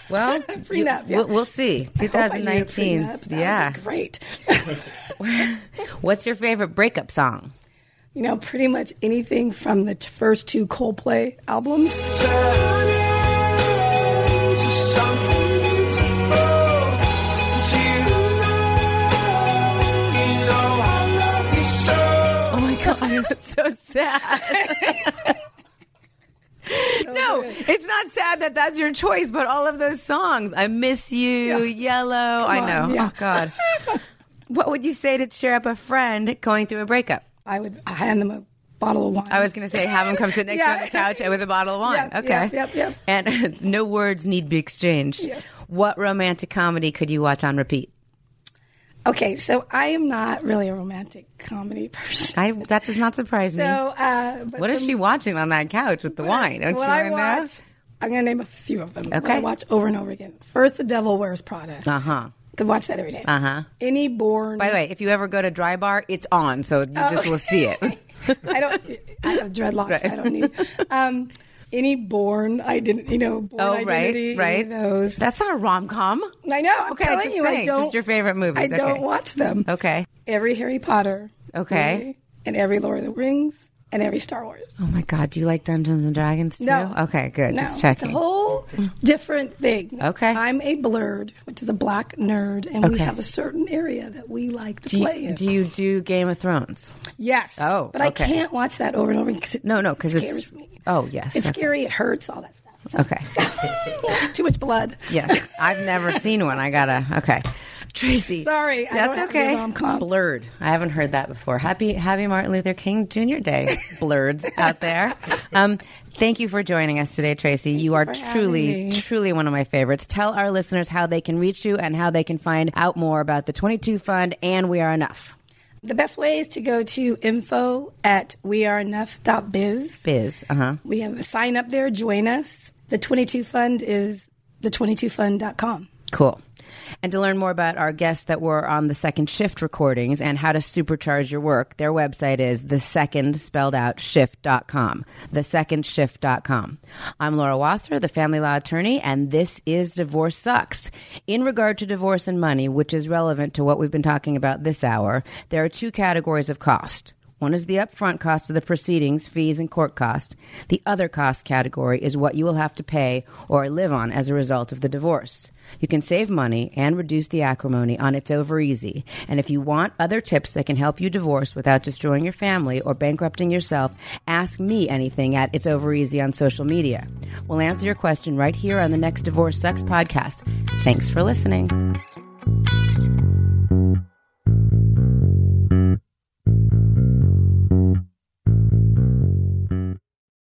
Well, *laughs* prenup. you- yeah. we'll, we'll see. I I 2019. prenup. That would Yeah. be great. What's your favorite breakup song? You know, pretty much anything from the t- first two Coldplay albums. *laughs* that's so sad. *laughs* no, oh, it's not sad that that's your choice, but all of those songs, "I Miss You," "Yellow," I know. on, yeah. Oh god. *laughs* what would you say to cheer up a friend going through a breakup? I would hand them a bottle of wine. I was going to say, have them come sit next to you on the couch with a bottle of wine. Yep, okay. yep, yep, yep. And no words need be exchanged. Yes. What romantic comedy could you watch on repeat? Okay, so I am not really a romantic comedy person. I that does not surprise me. So, uh, but What is the- she watching on that couch with the wine? Don't what you I know? watch, I'm going to name a few of them. Okay. I watch over and over again. First, The Devil Wears Prada. Uh huh. Could watch that every day. Uh huh. Any Bourne. By the way, if you ever go to Drybar, it's on, so you just will see it. *laughs* I don't. I have dreadlocks. I don't need. *laughs* Um, any Bourne identity, you know, Bourne Oh, identity. right, right. Those. That's not a rom com. I know. I'm Okay, telling just you, I don't. just your favorite movies. I don't watch them. Okay. Every Harry Potter. Okay. movie, and every Lord of the Rings and every Star Wars. Oh my God, do you like Dungeons and Dragons too? No. Okay, good. No, Just it's a whole different thing. Okay. I'm a blerd, which is a black nerd, and we have a certain area that we like to do play you, in. do you do Game of Thrones? yes. Oh, but okay. I can't watch that over and over because it No, no, because it scares it's. me. Oh yes. It's okay. scary. It hurts. All that stuff. Okay. *laughs* Too much blood. Yes, I've never seen one. I gotta. Okay, Tracy. Sorry, I that's don't have to okay. Blerd. I haven't heard that before. Happy Happy Martin Luther King Jr. Day. *laughs* Blerds out there. Um, thank you for joining us today, Tracy. you are truly, truly one of my favorites. Tell our listeners how they can reach you and how they can find out more about the Twenty Two Fund and We Are Enough. The best way is to go to info at weareenough.biz. Biz. Uh huh. We have a sign up there. Join us. The 22 Fund is the22fund.com. Cool. And to learn more about our guests that were on the second shift recordings and how to supercharge your work, their website is the second spelled out shift.com. The second shift.com. I'm Laura Wasser, the family law attorney, and this is Divorce Sucks. In regard to divorce and money, which is relevant to what we've been talking about this hour, there are two categories of cost. One is the upfront cost of the proceedings, fees, and court cost. The other cost category is what you will have to pay or live on as a result of the divorce. You can save money and reduce the acrimony on It's Over Easy. And if you want other tips that can help you divorce without destroying your family or bankrupting yourself, ask me anything at It's Over Easy on social media. We'll answer your question right here on the next Divorce Sucks podcast. Thanks for listening.